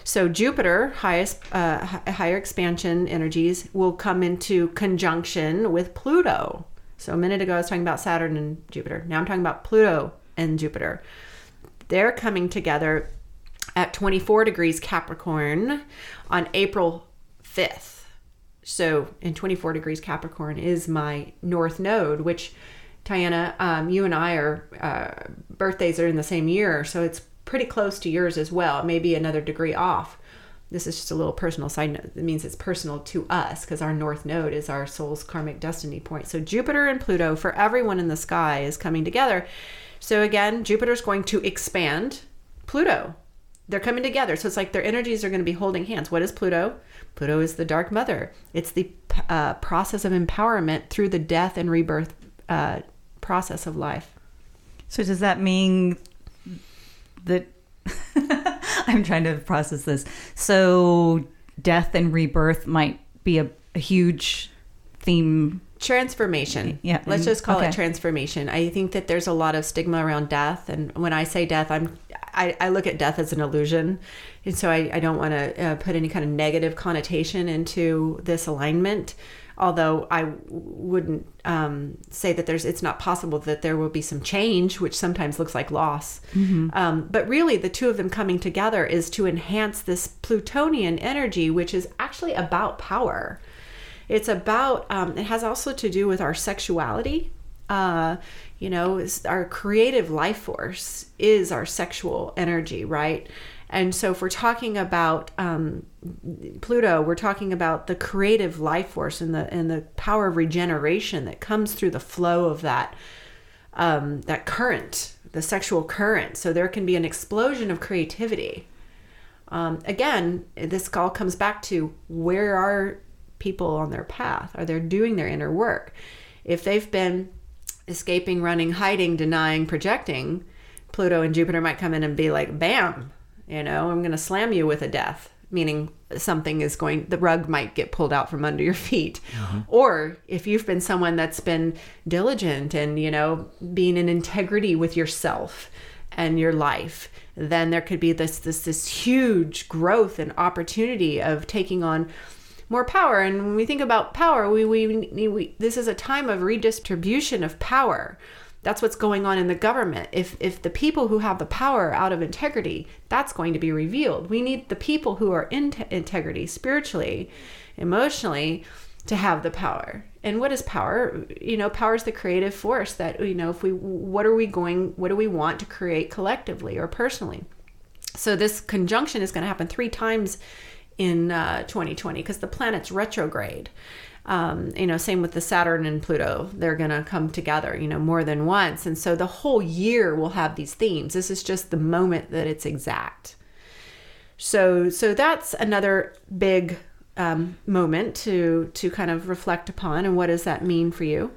so jupiter highest uh, higher expansion energies will come into conjunction with pluto. So a minute ago i was talking about saturn and jupiter. Now i'm talking about pluto and jupiter. They're coming together at 24 degrees capricorn on april 5th so in 24 degrees Capricorn is my North Node, which Tiana, um, you and I are uh, birthdays are in the same year, so it's pretty close to yours as well. It may be another degree off. This is just a little personal side note. It means it's personal to us because our North Node is our soul's karmic destiny point. So Jupiter and Pluto for everyone in the sky is coming together. So again, Jupiter's going to expand Pluto. They're coming together. So it's like their energies are going to be holding hands. What is Pluto? Pluto is the dark mother. It's the uh, process of empowerment through the death and rebirth uh, process of life. So does that mean that <laughs> I'm trying to process this? So death and rebirth might be a, a huge theme transformation yeah let's just call okay. it transformation i think that there's a lot of stigma around death and when i say death i'm I, I look at death as an illusion. And so I, I don't want to uh, put any kind of negative connotation into this alignment. Although I wouldn't um, say that there's, it's not possible that there will be some change, which sometimes looks like loss. Mm-hmm. Um, but really, the two of them coming together is to enhance this Plutonian energy, which is actually about power. It's about, um, it has also to do with our sexuality. Uh, you know our creative life force is our sexual energy right and so if we're talking about um, pluto we're talking about the creative life force and the and the power of regeneration that comes through the flow of that um, that current the sexual current. So there can be an explosion of creativity. Um, again this all comes back to where are people on their path? Are they doing their inner work? If they've been escaping, running, hiding, denying, projecting, Pluto and Jupiter might come in and be like, bam, you know, I'm going to slam you with a death, meaning something is going, the rug might get pulled out from under your <laughs> feet. Mm-hmm. Or if you've been someone that's been diligent and, you know, being in integrity with yourself and your life, then there could be this this this huge growth and opportunity of taking on more power. And when we think about power, we, we, we this is a time of redistribution of power. That's what's going on in the government. If if the people who have the power out of integrity, that's going to be revealed. We need the people who are in integrity spiritually, emotionally to have the power. And what is power? You know, power is the creative force that you know, if we what are we going what do we want to create collectively or personally? So this conjunction is going to happen 3 times in uh, 2020 because the planet's retrograde. Um, you know, same with the Saturn and Pluto. They're going to come together, you know, more than once. And so the whole year will have these themes. This is just the moment that it's exact. So, so that's another big um, moment to to kind of reflect upon, and what does that mean for you?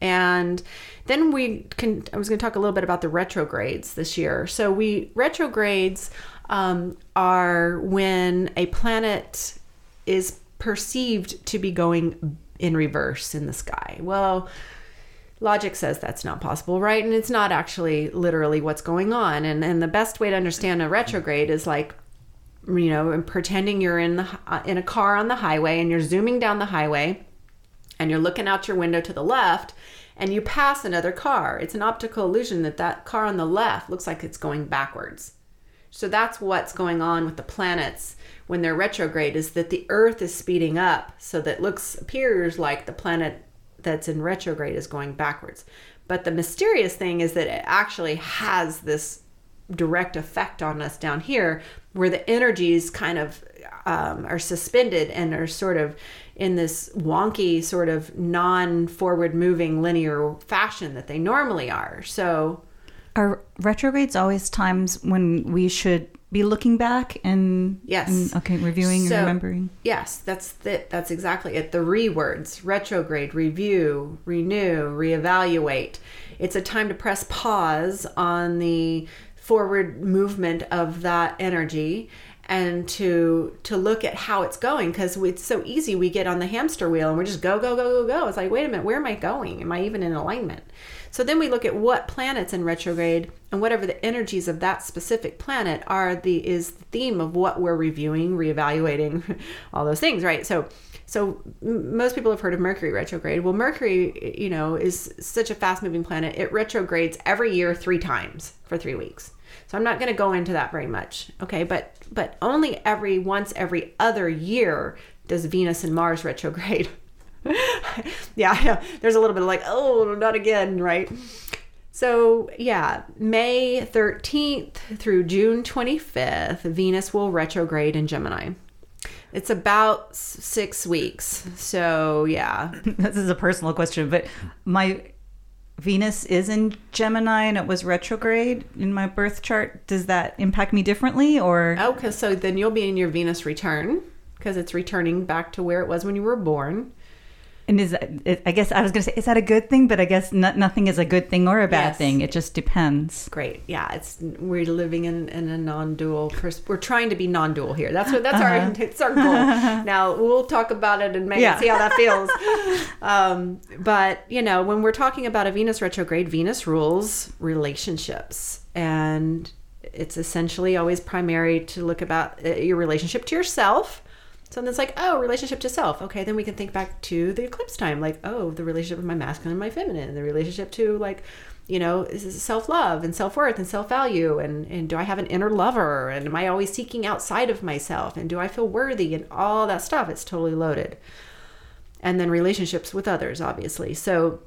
And then we can. I was going to talk a little bit about the retrogrades this year. So we retrogrades um, are when a planet is perceived to be going in reverse in the sky. Well, logic says that's not possible, right? And it's not actually literally what's going on. And and the best way to understand a retrograde is like you know, pretending you're in the uh, in a car on the highway and you're zooming down the highway and you're looking out your window to the left and you pass another car. It's an optical illusion that that car on the left looks like it's going backwards. So that's what's going on with the planets when they're retrograde is that the earth is speeding up so that looks appears like the planet that's in retrograde is going backwards. But the mysterious thing is that it actually has this direct effect on us down here, where the energies kind of um, are suspended and are sort of in this wonky, sort of non forward moving linear fashion that they normally are. So, Are retrogrades always times when we should be looking back and Yes. and, okay, reviewing So- and remembering? Yes, that's it. That's exactly it. The re words retrograde, review, renew, reevaluate. It's a time to press pause on the forward movement of that energy and to to look at how it's going because it's so easy we get on the hamster wheel and we're just go go go go go it's like wait a minute where am i going am i even in alignment so then we look at what planets in retrograde and whatever the energies of that specific planet are the is the theme of what we're reviewing, reevaluating, <laughs> all those things, right? So so most people have heard of Mercury retrograde. Well, Mercury, you know, is such a fast-moving planet. It retrogrades every year 3 times for 3 weeks. So I'm not going to go into that very much. Okay, but but only every once every other year does Venus and Mars <laughs> retrograde. <laughs> yeah, know. <laughs> There's a little bit of like, oh, not again, right? So, yeah, May 13th through June 25th, Venus will retrograde in Gemini. It's about six weeks. So, yeah. <laughs> this is a personal question, but my Venus is in Gemini and it was retrograde in my birth chart. Does that impact me differently or oh, Okay, so then you'll be in your Venus return because it's returning back to where it was when you were born. And is I guess I was going to say is that a good thing, but I guess no, nothing is a good thing or a bad Yes. thing. It just depends. Great. Yeah, it's we're living in, in a non-dual. Pers- we're trying to be non-dual here. That's what that's our it's our goal. <laughs> now we'll talk about it and maybe Yeah. see how that feels. <laughs> um, but you know, when we're talking about a Venus retrograde, Venus rules relationships, and it's essentially always primary to look about uh, your relationship to yourself. So then it's like, oh, relationship to self. Okay, then we can think back to the eclipse time, like, oh, the relationship of my masculine and my feminine, the relationship to like, you know, is self love and self worth and self value, and and do I have an inner lover, and am I always seeking outside of myself, and do I feel worthy, and all that stuff. It's totally loaded. And then relationships with others, obviously. So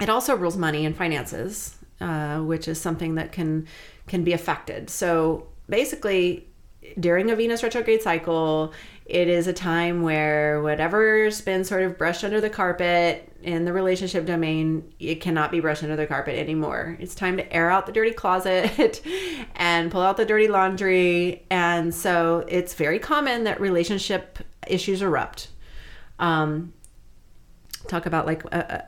it also rules money and finances, uh, which is something that can can be affected. So basically, during a Venus retrograde cycle, it is a time where whatever's been sort of brushed under the carpet in the relationship domain, it cannot be brushed under the carpet anymore. It's time to air out the dirty closet <laughs> and pull out the dirty laundry. And so it's very common that relationship issues erupt. Um, talk about like a,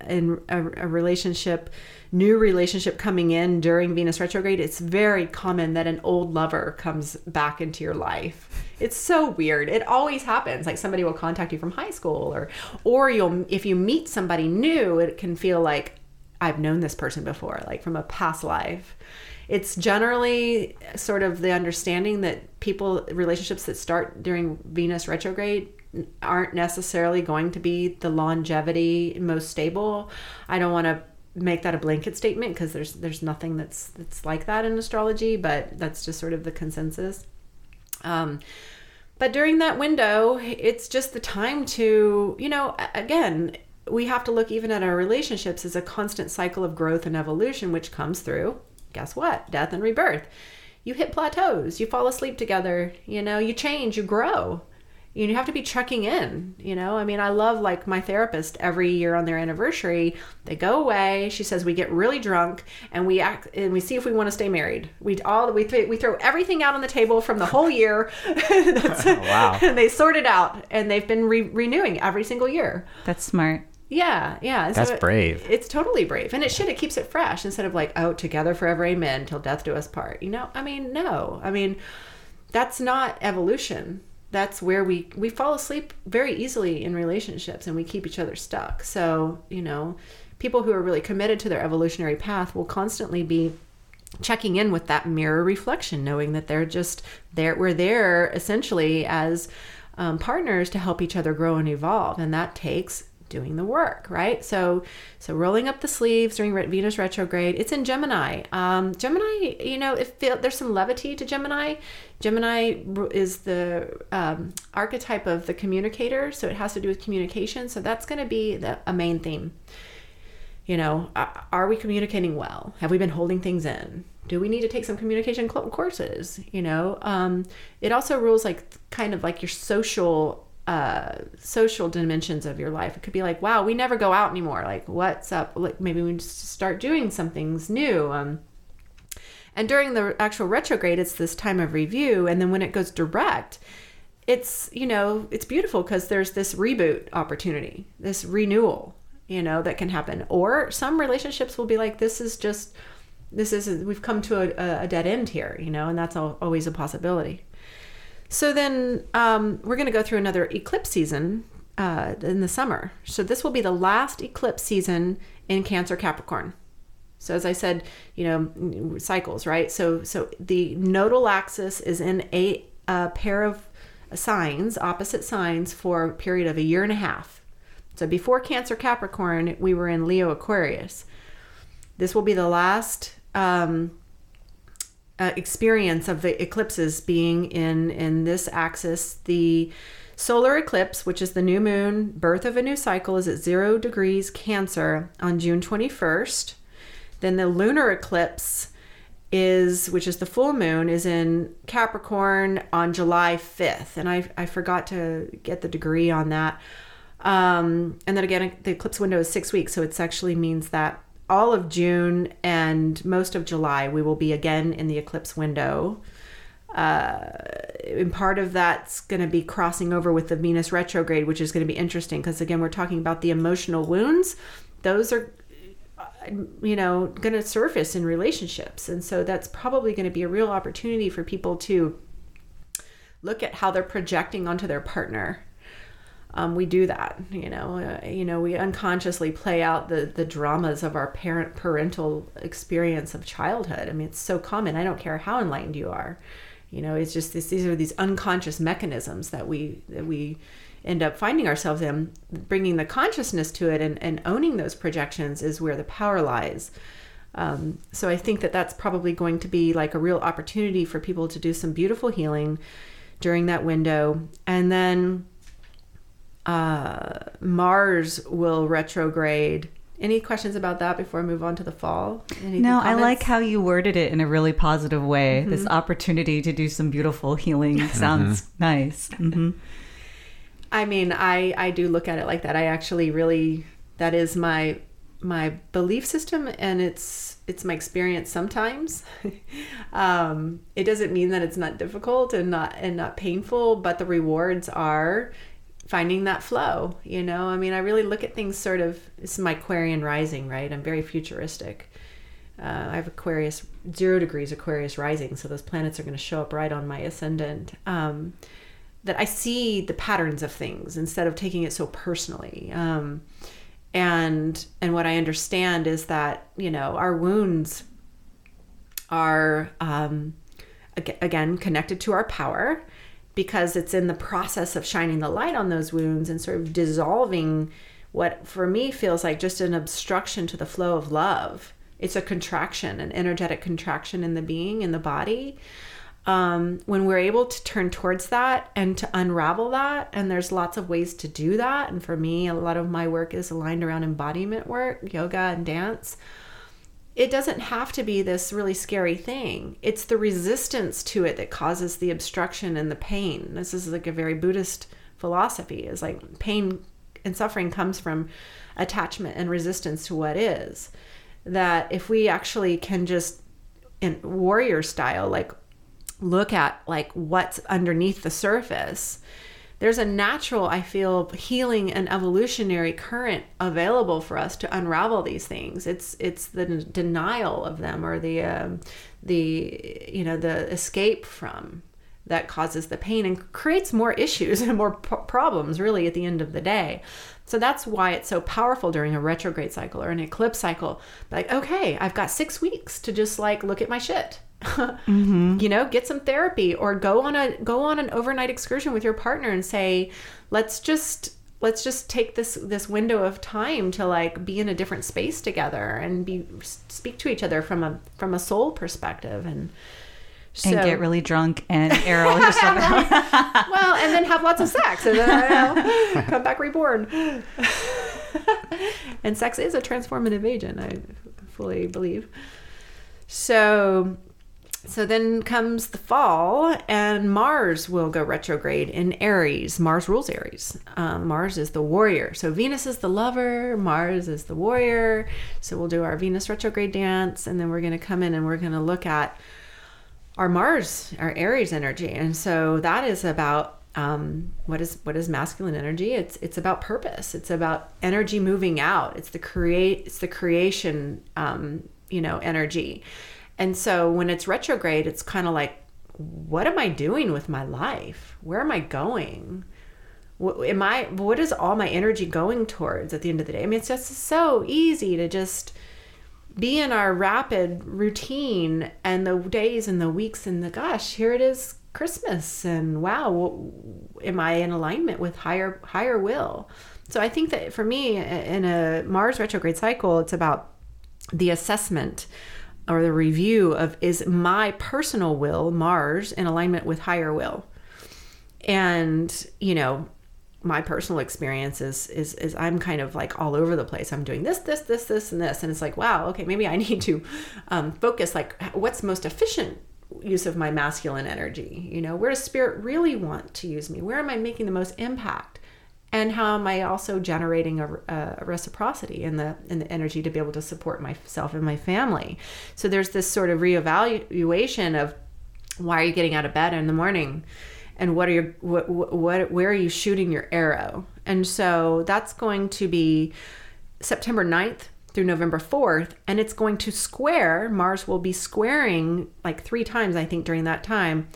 a, in a, a relationship new relationship coming in during venus retrograde it's very common that an old lover comes back into your life. It's so weird. It always happens. Like somebody will contact you from high school or or you'll if you meet somebody new it can feel like i've known this person before like from a past life. It's generally sort of the understanding that people relationships that start during venus retrograde aren't necessarily going to be the longevity most stable. I don't want to make that a blanket statement because there's there's nothing that's that's like that in astrology but that's just sort of the consensus. Um but during that window it's just the time to you know again we have to look even at our relationships as a constant cycle of growth and evolution which comes through guess what? Death and rebirth. You hit plateaus. You fall asleep together. You know you change. You grow you have to be checking in you know i mean i love like my therapist every year on their anniversary they go away she says we get really drunk and we act and we see if we want to stay married we all we, th- we throw everything out on the table from the whole year <laughs> That's- <laughs> Wow. <laughs> and they sort it out and they've been re- renewing every single year That's smart. yeah yeah and That's it- brave. it's totally brave and it should it keeps it fresh instead of like oh together forever amen till death do us part you know i mean no i mean that's not evolution that's where we we fall asleep very easily in relationships and we keep each other stuck. So you know people who are really committed to their evolutionary path will constantly be checking in with that mirror reflection knowing that they're just there we're there essentially as um, partners to help each other grow and evolve. And that takes doing the work right? So so rolling up the sleeves during venus retrograde it's in gemini. Um, gemini you know if there's some levity to gemini. Gemini is the um, archetype of the communicator so it has to do with communication so that's going to be the, a main theme. You know are we communicating well? Have we been holding things in? Do we need to take some communication courses you know? Um, it also rules like kind of like your social uh, social dimensions of your life. It could be like wow we never go out anymore. Like what's up? Like maybe we just start doing some things new. Um, and during the actual retrograde it's this time of review. And then when it goes direct it's you know it's beautiful because there's this reboot opportunity this renewal you know that can happen. Or some relationships will be like this is just this is we've come to a, a dead end here you know and that's always a possibility so then um, we're going to go through another eclipse season uh, in the summer. So this will be the last eclipse season in cancer capricorn. So as i said you know cycles right? So so the nodal axis is in a, a pair of signs opposite signs for a period of a year and a half. So before cancer capricorn we were in leo aquarius. This will be the last um, uh, experience of the eclipses being in in this axis. The solar eclipse, which is the new moon, birth of a new cycle, is at zero degrees Cancer on June 21st. Then the lunar eclipse is which is the full moon is in Capricorn on July 5th and I I forgot to get the degree on that um, and then again the eclipse window is 6 weeks so it actually means that all of June and most of July, we will be again in the eclipse window. Uh, and part of that's going to be crossing over with the Venus retrograde, which is going to be interesting because, again, we're talking about the emotional wounds. Those are, you know, going to surface in relationships. And so that's probably going to be a real opportunity for people to look at how they're projecting onto their partner um, we do that you know uh, you know we unconsciously play out the the dramas of our parent parental experience of childhood. I mean it's so common. I don't care how enlightened you are you know it's just this, these are these unconscious mechanisms that we that we end up finding ourselves in. Bringing the consciousness to it and, and owning those projections is where the power lies. Um, so i think that that's probably going to be like a real opportunity for people to do some beautiful healing during that window. And then uh, Mars will retrograde. Any questions about that before I move on to the fall? Any no, I like how you worded it in a really positive way. Mm-hmm. This opportunity to do some beautiful healing <laughs> sounds mm-hmm. nice. <laughs> Mm-hmm. I mean, I I do look at it like that. I actually really that is my my belief system, and it's it's my experience sometimes. <laughs> um, it doesn't mean that it's not difficult and not and not painful, but the rewards are finding that flow you know? I mean i really look at things sort of it's my aquarian rising right? I'm very futuristic. Uh, i have aquarius zero degrees aquarius rising so those planets are going to show up right on my ascendant. Um, that i see the patterns of things instead of taking it so personally. Um, and and what i understand is that you know our wounds are um, again connected to our power because it's in the process of shining the light on those wounds and sort of dissolving what for me feels like just an obstruction to the flow of love. It's a contraction, an energetic contraction in the being, in the body. Um, when we're able to turn towards that and to unravel that, and there's lots of ways to do that. And for me, a lot of my work is aligned around embodiment work, yoga, and dance it doesn't have to be this really scary thing. It's the resistance to it that causes the obstruction and the pain. This is like a very Buddhist philosophy is like pain and suffering comes from attachment and resistance to what is. That if we actually can just in warrior style like look at like what's underneath the surface there's a natural, I feel, healing and evolutionary current available for us to unravel these things. It's it's the denial of them or the um, the you know the escape from that causes the pain and creates more issues <laughs> and more p- problems really at the end of the day. So that's why it's so powerful during a retrograde cycle or an eclipse cycle. Like, okay, I've got six weeks to just like look at my shit mm-hmm. you know get some therapy or go on a go on an overnight excursion with your partner and say let's just let's just take this this window of time to like be in a different space together and be speak to each other from a from a soul perspective and so, and get really drunk and arrow yourself out. <laughs> well, and then have lots of sex and then know, come back reborn. and sex is a transformative agent, I fully believe. So so then comes the fall, and Mars will go retrograde in Aries. Mars rules Aries. Um, Mars is the warrior. So Venus is the lover, Mars is the warrior. So we'll do our Venus retrograde dance, and then we're going to come in and we're going to look at our Mars, our Aries energy. And so that is about um, what is what is masculine energy? It's it's about purpose. It's about energy moving out. It's the create. It's the creation. Um, you know, energy. And so when it's retrograde, it's kind of like, what am I doing with my life? Where am I going? What, am I, what is all my energy going towards at the end of the day? I mean, it's just so easy to just be in our rapid routine and the days and the weeks and the gosh, here it is Christmas and wow, am I in alignment with higher higher will? So I think that for me in a Mars retrograde cycle, it's about the assessment or the review of is my personal will, Mars, in alignment with higher will. And, you know, my personal experience is, is is I'm kind of like all over the place. I'm doing this, this, this, this, and this, and it's like, wow, okay, maybe I <laughs> need to um, focus. Like, what's most efficient use of my masculine energy? You know, where does spirit really want to use me? Where am I making the most impact? And how am I also generating a, a, reciprocity in the in the energy to be able to support myself and my family? So there's this sort of reevaluation of why are you getting out of bed in the morning, and what are your what, what where are you shooting your arrow? And so that's going to be September 9th through November 4th, and it's going to square. Mars will be squaring like three times, I think, during that time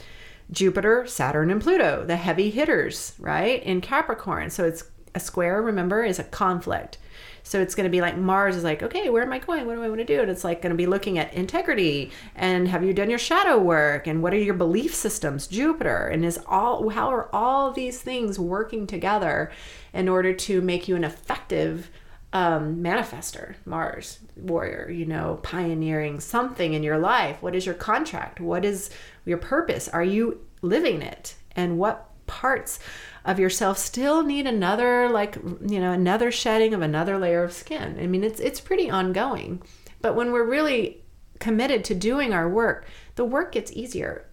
Jupiter, Saturn, and Pluto, the heavy hitters, right? In Capricorn. So it's a square, remember, is a conflict. So it's going to be like Mars is like, okay, where am I going? What do I want to do? And it's like going to be looking at integrity and have you done your shadow work and what are your belief systems? Jupiter and is all how are all these things working together in order to make you an effective um, manifester, Mars warrior, you know, pioneering something in your life. What is your contract? What is your purpose? Are you living it? And what parts of yourself still need another like you know another shedding of another layer of skin? I mean it's it's pretty ongoing. But when we're really committed to doing our work the work gets easier.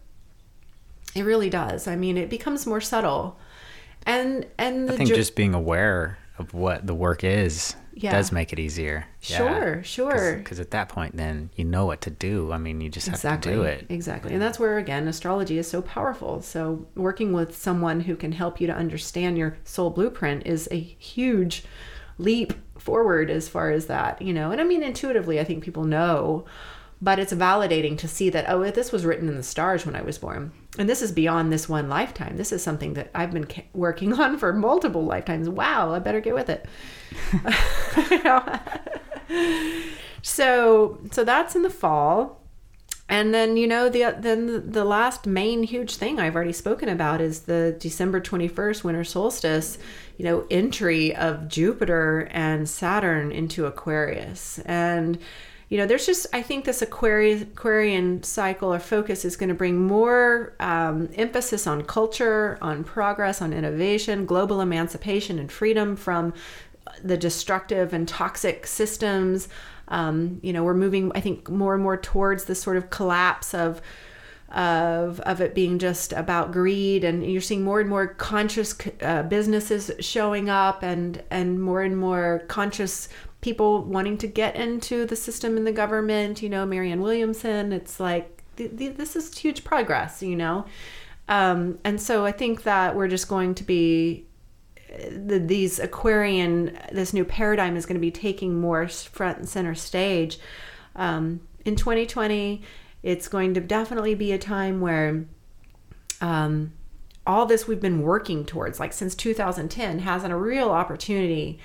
It really does. I mean it becomes more subtle. And and i think jo- just being aware of what the work is yeah. does make it easier. Sure, yeah. sure. Because at that point, then you know what to do. I mean, you just exactly. have to do it. Exactly. And that's where, again, astrology is so powerful. So, working with someone who can help you to understand your soul blueprint is a huge leap forward as far as that, you know. And I mean, intuitively, I think people know but it's validating to see that oh this was written in the stars when i was born. And this is beyond this one lifetime. This is something that i've been working <laughs> on for multiple lifetimes. Wow i better get with it. <laughs> So so that's in the fall. And then you know the then the last main huge thing I've already spoken about is the December 21st winter solstice, you know, entry of Jupiter and Saturn into Aquarius. And you know, there's just, I think this Aquarius, Aquarian cycle or focus is going to bring more um, emphasis on culture, on progress, on innovation, global emancipation, and freedom from the destructive and toxic systems. Um, you know, we're moving, I think, more and more towards this sort of collapse of of of it being just about greed and you're seeing more and more conscious uh, businesses showing up and and more and more conscious people wanting to get into the system in the government, you know, Marianne Williamson. It's like th- th- this is huge progress, you know. Um, and so I think that we're just going to be the, these Aquarian, this new paradigm is going to be taking more front and center stage. Um, in 2020, it's going to definitely be a time where um, all this we've been working towards, like since 2010, has a real opportunity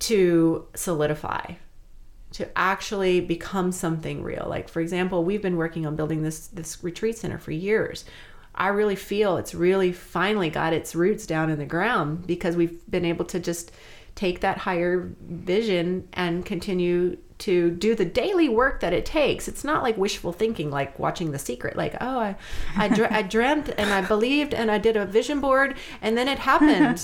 to solidify to actually become something real. Like for example we've been working on building this this retreat center for years. I really feel it's really finally got its roots down in the ground because we've been able to just take that higher vision and continue to do the daily work that it takes. It's not like wishful thinking, like watching The Secret. Like, oh, I, I, dr- I <laughs> dreamt and I believed and I did a vision board and then it happened.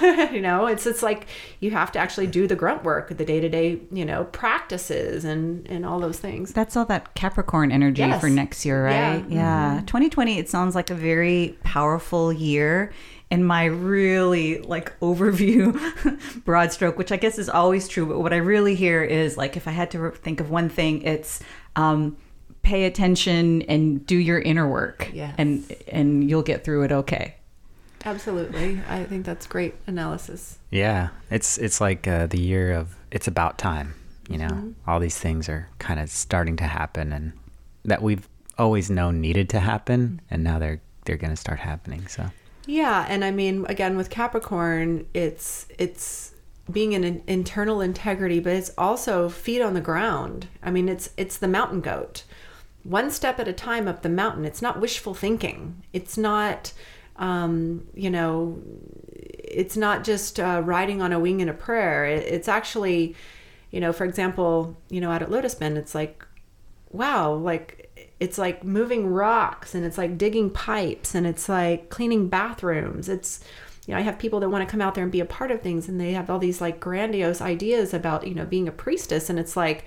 <laughs> you know, it's it's like you have to actually do the grunt work, the day to day, you know, practices and and all those things. That's all that Capricorn energy Yes. for next year, right? Yeah. Yeah. Mm-hmm. 2020, it sounds like a very powerful year. In my really like overview, <laughs> broad stroke, which I guess is always true, but what I really hear is like if I had to think of one thing, it's um, pay attention and do your inner work, Yes. and and you'll get through it okay. Absolutely, I think that's great analysis. Yeah, it's it's like uh, the year of it's about time. You know, all these things are kind of starting to happen, and that we've always known needed to happen, and now they're they're going to start happening. So Yeah, and I mean, again, with Capricorn, it's it's being in an internal integrity, but it's also feet on the ground. I mean, it's it's the mountain goat, one step at a time up the mountain. It's not wishful thinking. It's not, um, you know, it's not just uh, riding on a wing in a prayer. It, it's actually, you know, for example, you know, out at Lotus Bend, it's like wow, like it's like moving rocks and it's like digging pipes and it's like cleaning bathrooms. It's you know, I have people that want to come out there and be a part of things and they have all these like grandiose ideas about, you know, being a priestess and it's like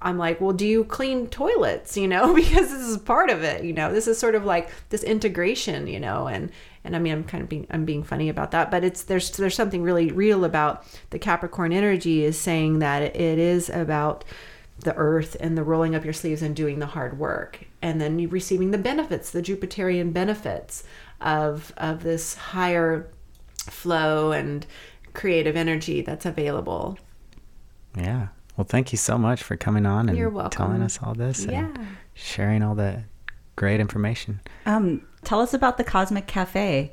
I'm like, well, do you clean toilets? You know, <laughs> because this is part of it. You know, this is sort of like this integration. You know, and and I mean, I'm kind of being I'm being funny about that, but it's there's there's something really real about the Capricorn energy is saying that it is about the earth and the rolling up your sleeves and doing the hard work, and then you receiving the benefits, the Jupiterian benefits of of this higher flow and creative energy that's available. yeah. Well, thank you so much for coming on and You're welcome. telling us all this and sharing all the great information. Um, tell us about the Cosmic Cafe.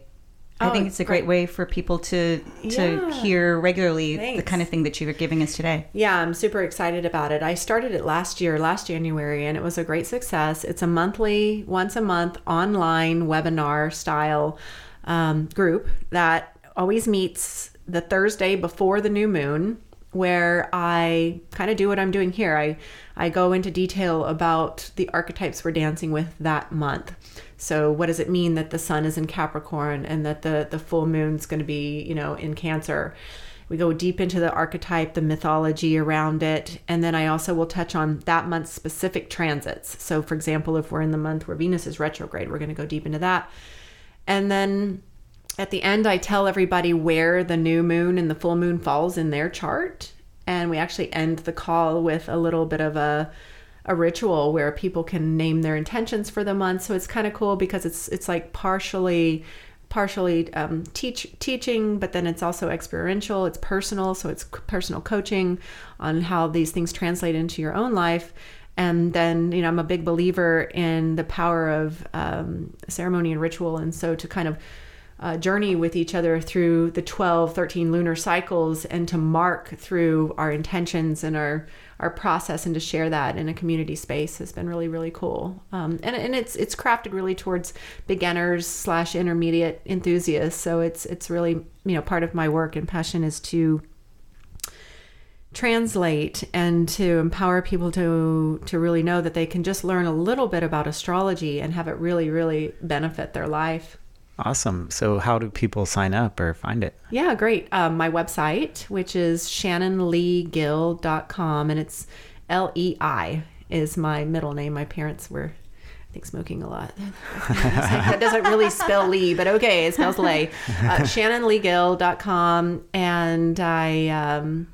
I Oh, think it's a great right. way for people to to Yeah. hear regularly the kind of thing that you're giving us today. Yeah, I'm super excited about it. I started it last year, last January, and it was a great success. It's a monthly, once a month online webinar style um, group that always meets the Thursday before the new moon, where I kind of do what I'm doing here. I, I go into detail about the archetypes we're dancing with that month. So, what does it mean that the sun is in Capricorn and that the, the full moon's going to be, you know, in Cancer? We go deep into the archetype, the mythology around it, and then I also will touch on that month's specific transits. So, for example, if we're in the month where Venus is retrograde, we're going to go deep into that. And then at the end, I tell everybody where the new moon and the full moon falls in their chart. And we actually end the call with a little bit of a a ritual where people can name their intentions for the month. So it's kind of cool because it's it's like partially partially um, teach teaching, but then it's also experiential. It's personal, so it's personal coaching on how these things translate into your own life. And then you know I'm a big believer in the power of um, ceremony and ritual, and so to kind of uh, journey with each other through the 12 13 lunar cycles and to mark through our intentions and our our process and to share that in a community space has been really really cool. Um, and, and it's it's crafted really towards beginners slash intermediate enthusiasts. So it's it's really you know part of my work and passion is to translate and to empower people to to really know that they can just learn a little bit about astrology and have it really really benefit their life Awesome. So, how do people sign up or find it? Yeah, great. Um, my website, which is shannonleigill.com, and it's L E I is my middle name. My parents were, I think, smoking a lot. <laughs> that doesn't really spell Lee, but okay, it spells Lay. Uh, shannonleigill.com, and I. Um,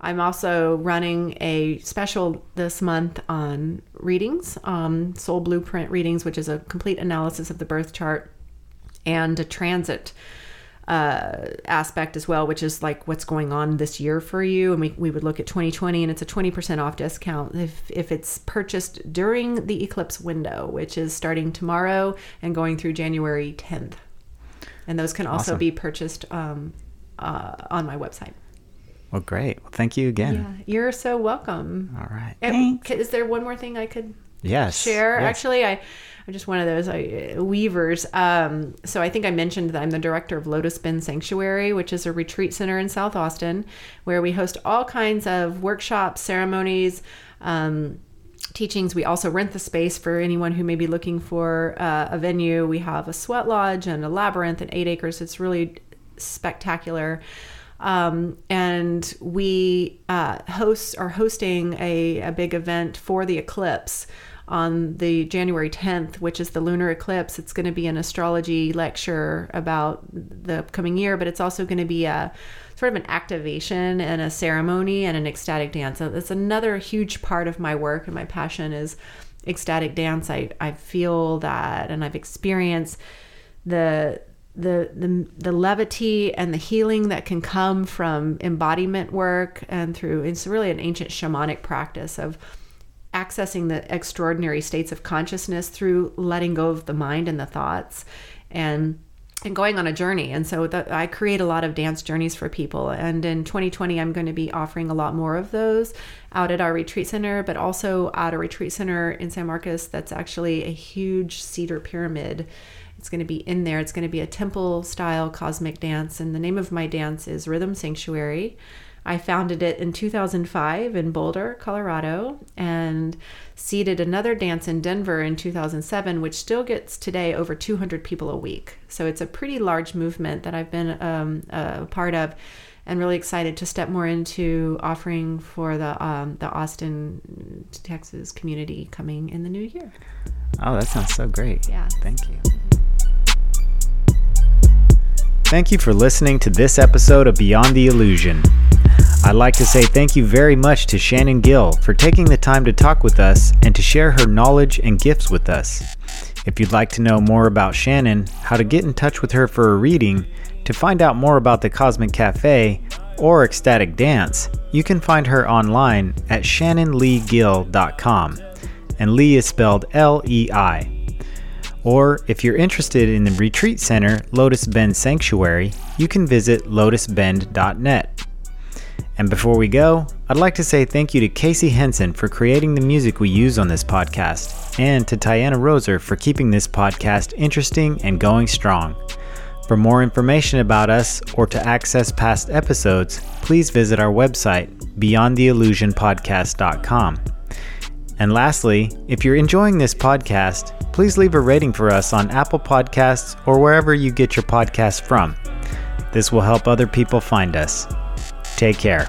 I'm also running a special this month on readings, um, soul blueprint readings, which is a complete analysis of the birth chart and a transit uh, aspect as well, which is like what's going on this year for you. And we, we would look at 2020 and it's a 20% off discount if, if it's purchased during the eclipse window, which is starting tomorrow and going through January 10th. And those can also Awesome. be purchased um, uh, on my website. Well, great. Well, thank you again. Yeah, you're so welcome. All right. And Thanks. Is there one more thing I could Yes. share? yes. Actually, I. I'm just one of those uh, weavers. Um, so I think I mentioned that I'm the director of Lotus Bend Sanctuary, which is a retreat center in South Austin, where we host all kinds of workshops, ceremonies, um, teachings. We also rent the space for anyone who may be looking for uh, a venue. We have a sweat lodge and a labyrinth and eight acres. It's really spectacular. Um, and we uh, host are hosting a, a big event for the eclipse on the January 10th, which is the lunar eclipse. It's going to be an astrology lecture about the coming year, but it's also going to be a sort of an activation and a ceremony and an ecstatic dance. That's another huge part of my work and my passion is ecstatic dance. I, I feel that and I've experienced the the, the the levity and the healing that can come from embodiment work and through it's really an ancient shamanic practice of accessing the extraordinary states of consciousness through letting go of the mind and the thoughts and and going on a journey. And so the, i create a lot of dance journeys for people. And in 2020 i'm going to be offering a lot more of those out at our retreat center but also at a retreat center in san marcos that's actually a huge cedar pyramid. It's going to be in there. It's going to be a temple style cosmic dance and the name of my dance is rhythm sanctuary I founded it in 2005 in Boulder, Colorado, and seeded another dance in Denver in 2007, which still gets today over 200 people a week. So it's a pretty large movement that I've been um, a part of, and really excited to step more into offering for the um, the Austin, Texas community coming in the new year. Oh, that sounds so great. Yeah. Thank you. Thank you for listening to this episode of Beyond the Illusion. I'd like to say thank you very much to Shannon Gill for taking the time to talk with us and to share her knowledge and gifts with us. If you'd like to know more about Shannon, how to get in touch with her for a reading, to find out more about the Cosmic Cafe, or ecstatic dance, you can find her online at shannonleigill.com. And Lee is spelled L E I. Or if you're interested in the retreat center, Lotus Bend Sanctuary, you can visit lotusbend.net. And before we go, I'd like to say thank you to Casey Henson for creating the music we use on this podcast, and to Tiana Roser for keeping this podcast interesting and going strong. For more information about us or to access past episodes, please visit our website, beyondtheillusionpodcast.com. And lastly, if you're enjoying this podcast, please leave a rating for us on Apple Podcasts or wherever you get your podcasts from. This will help other people find us. Take care.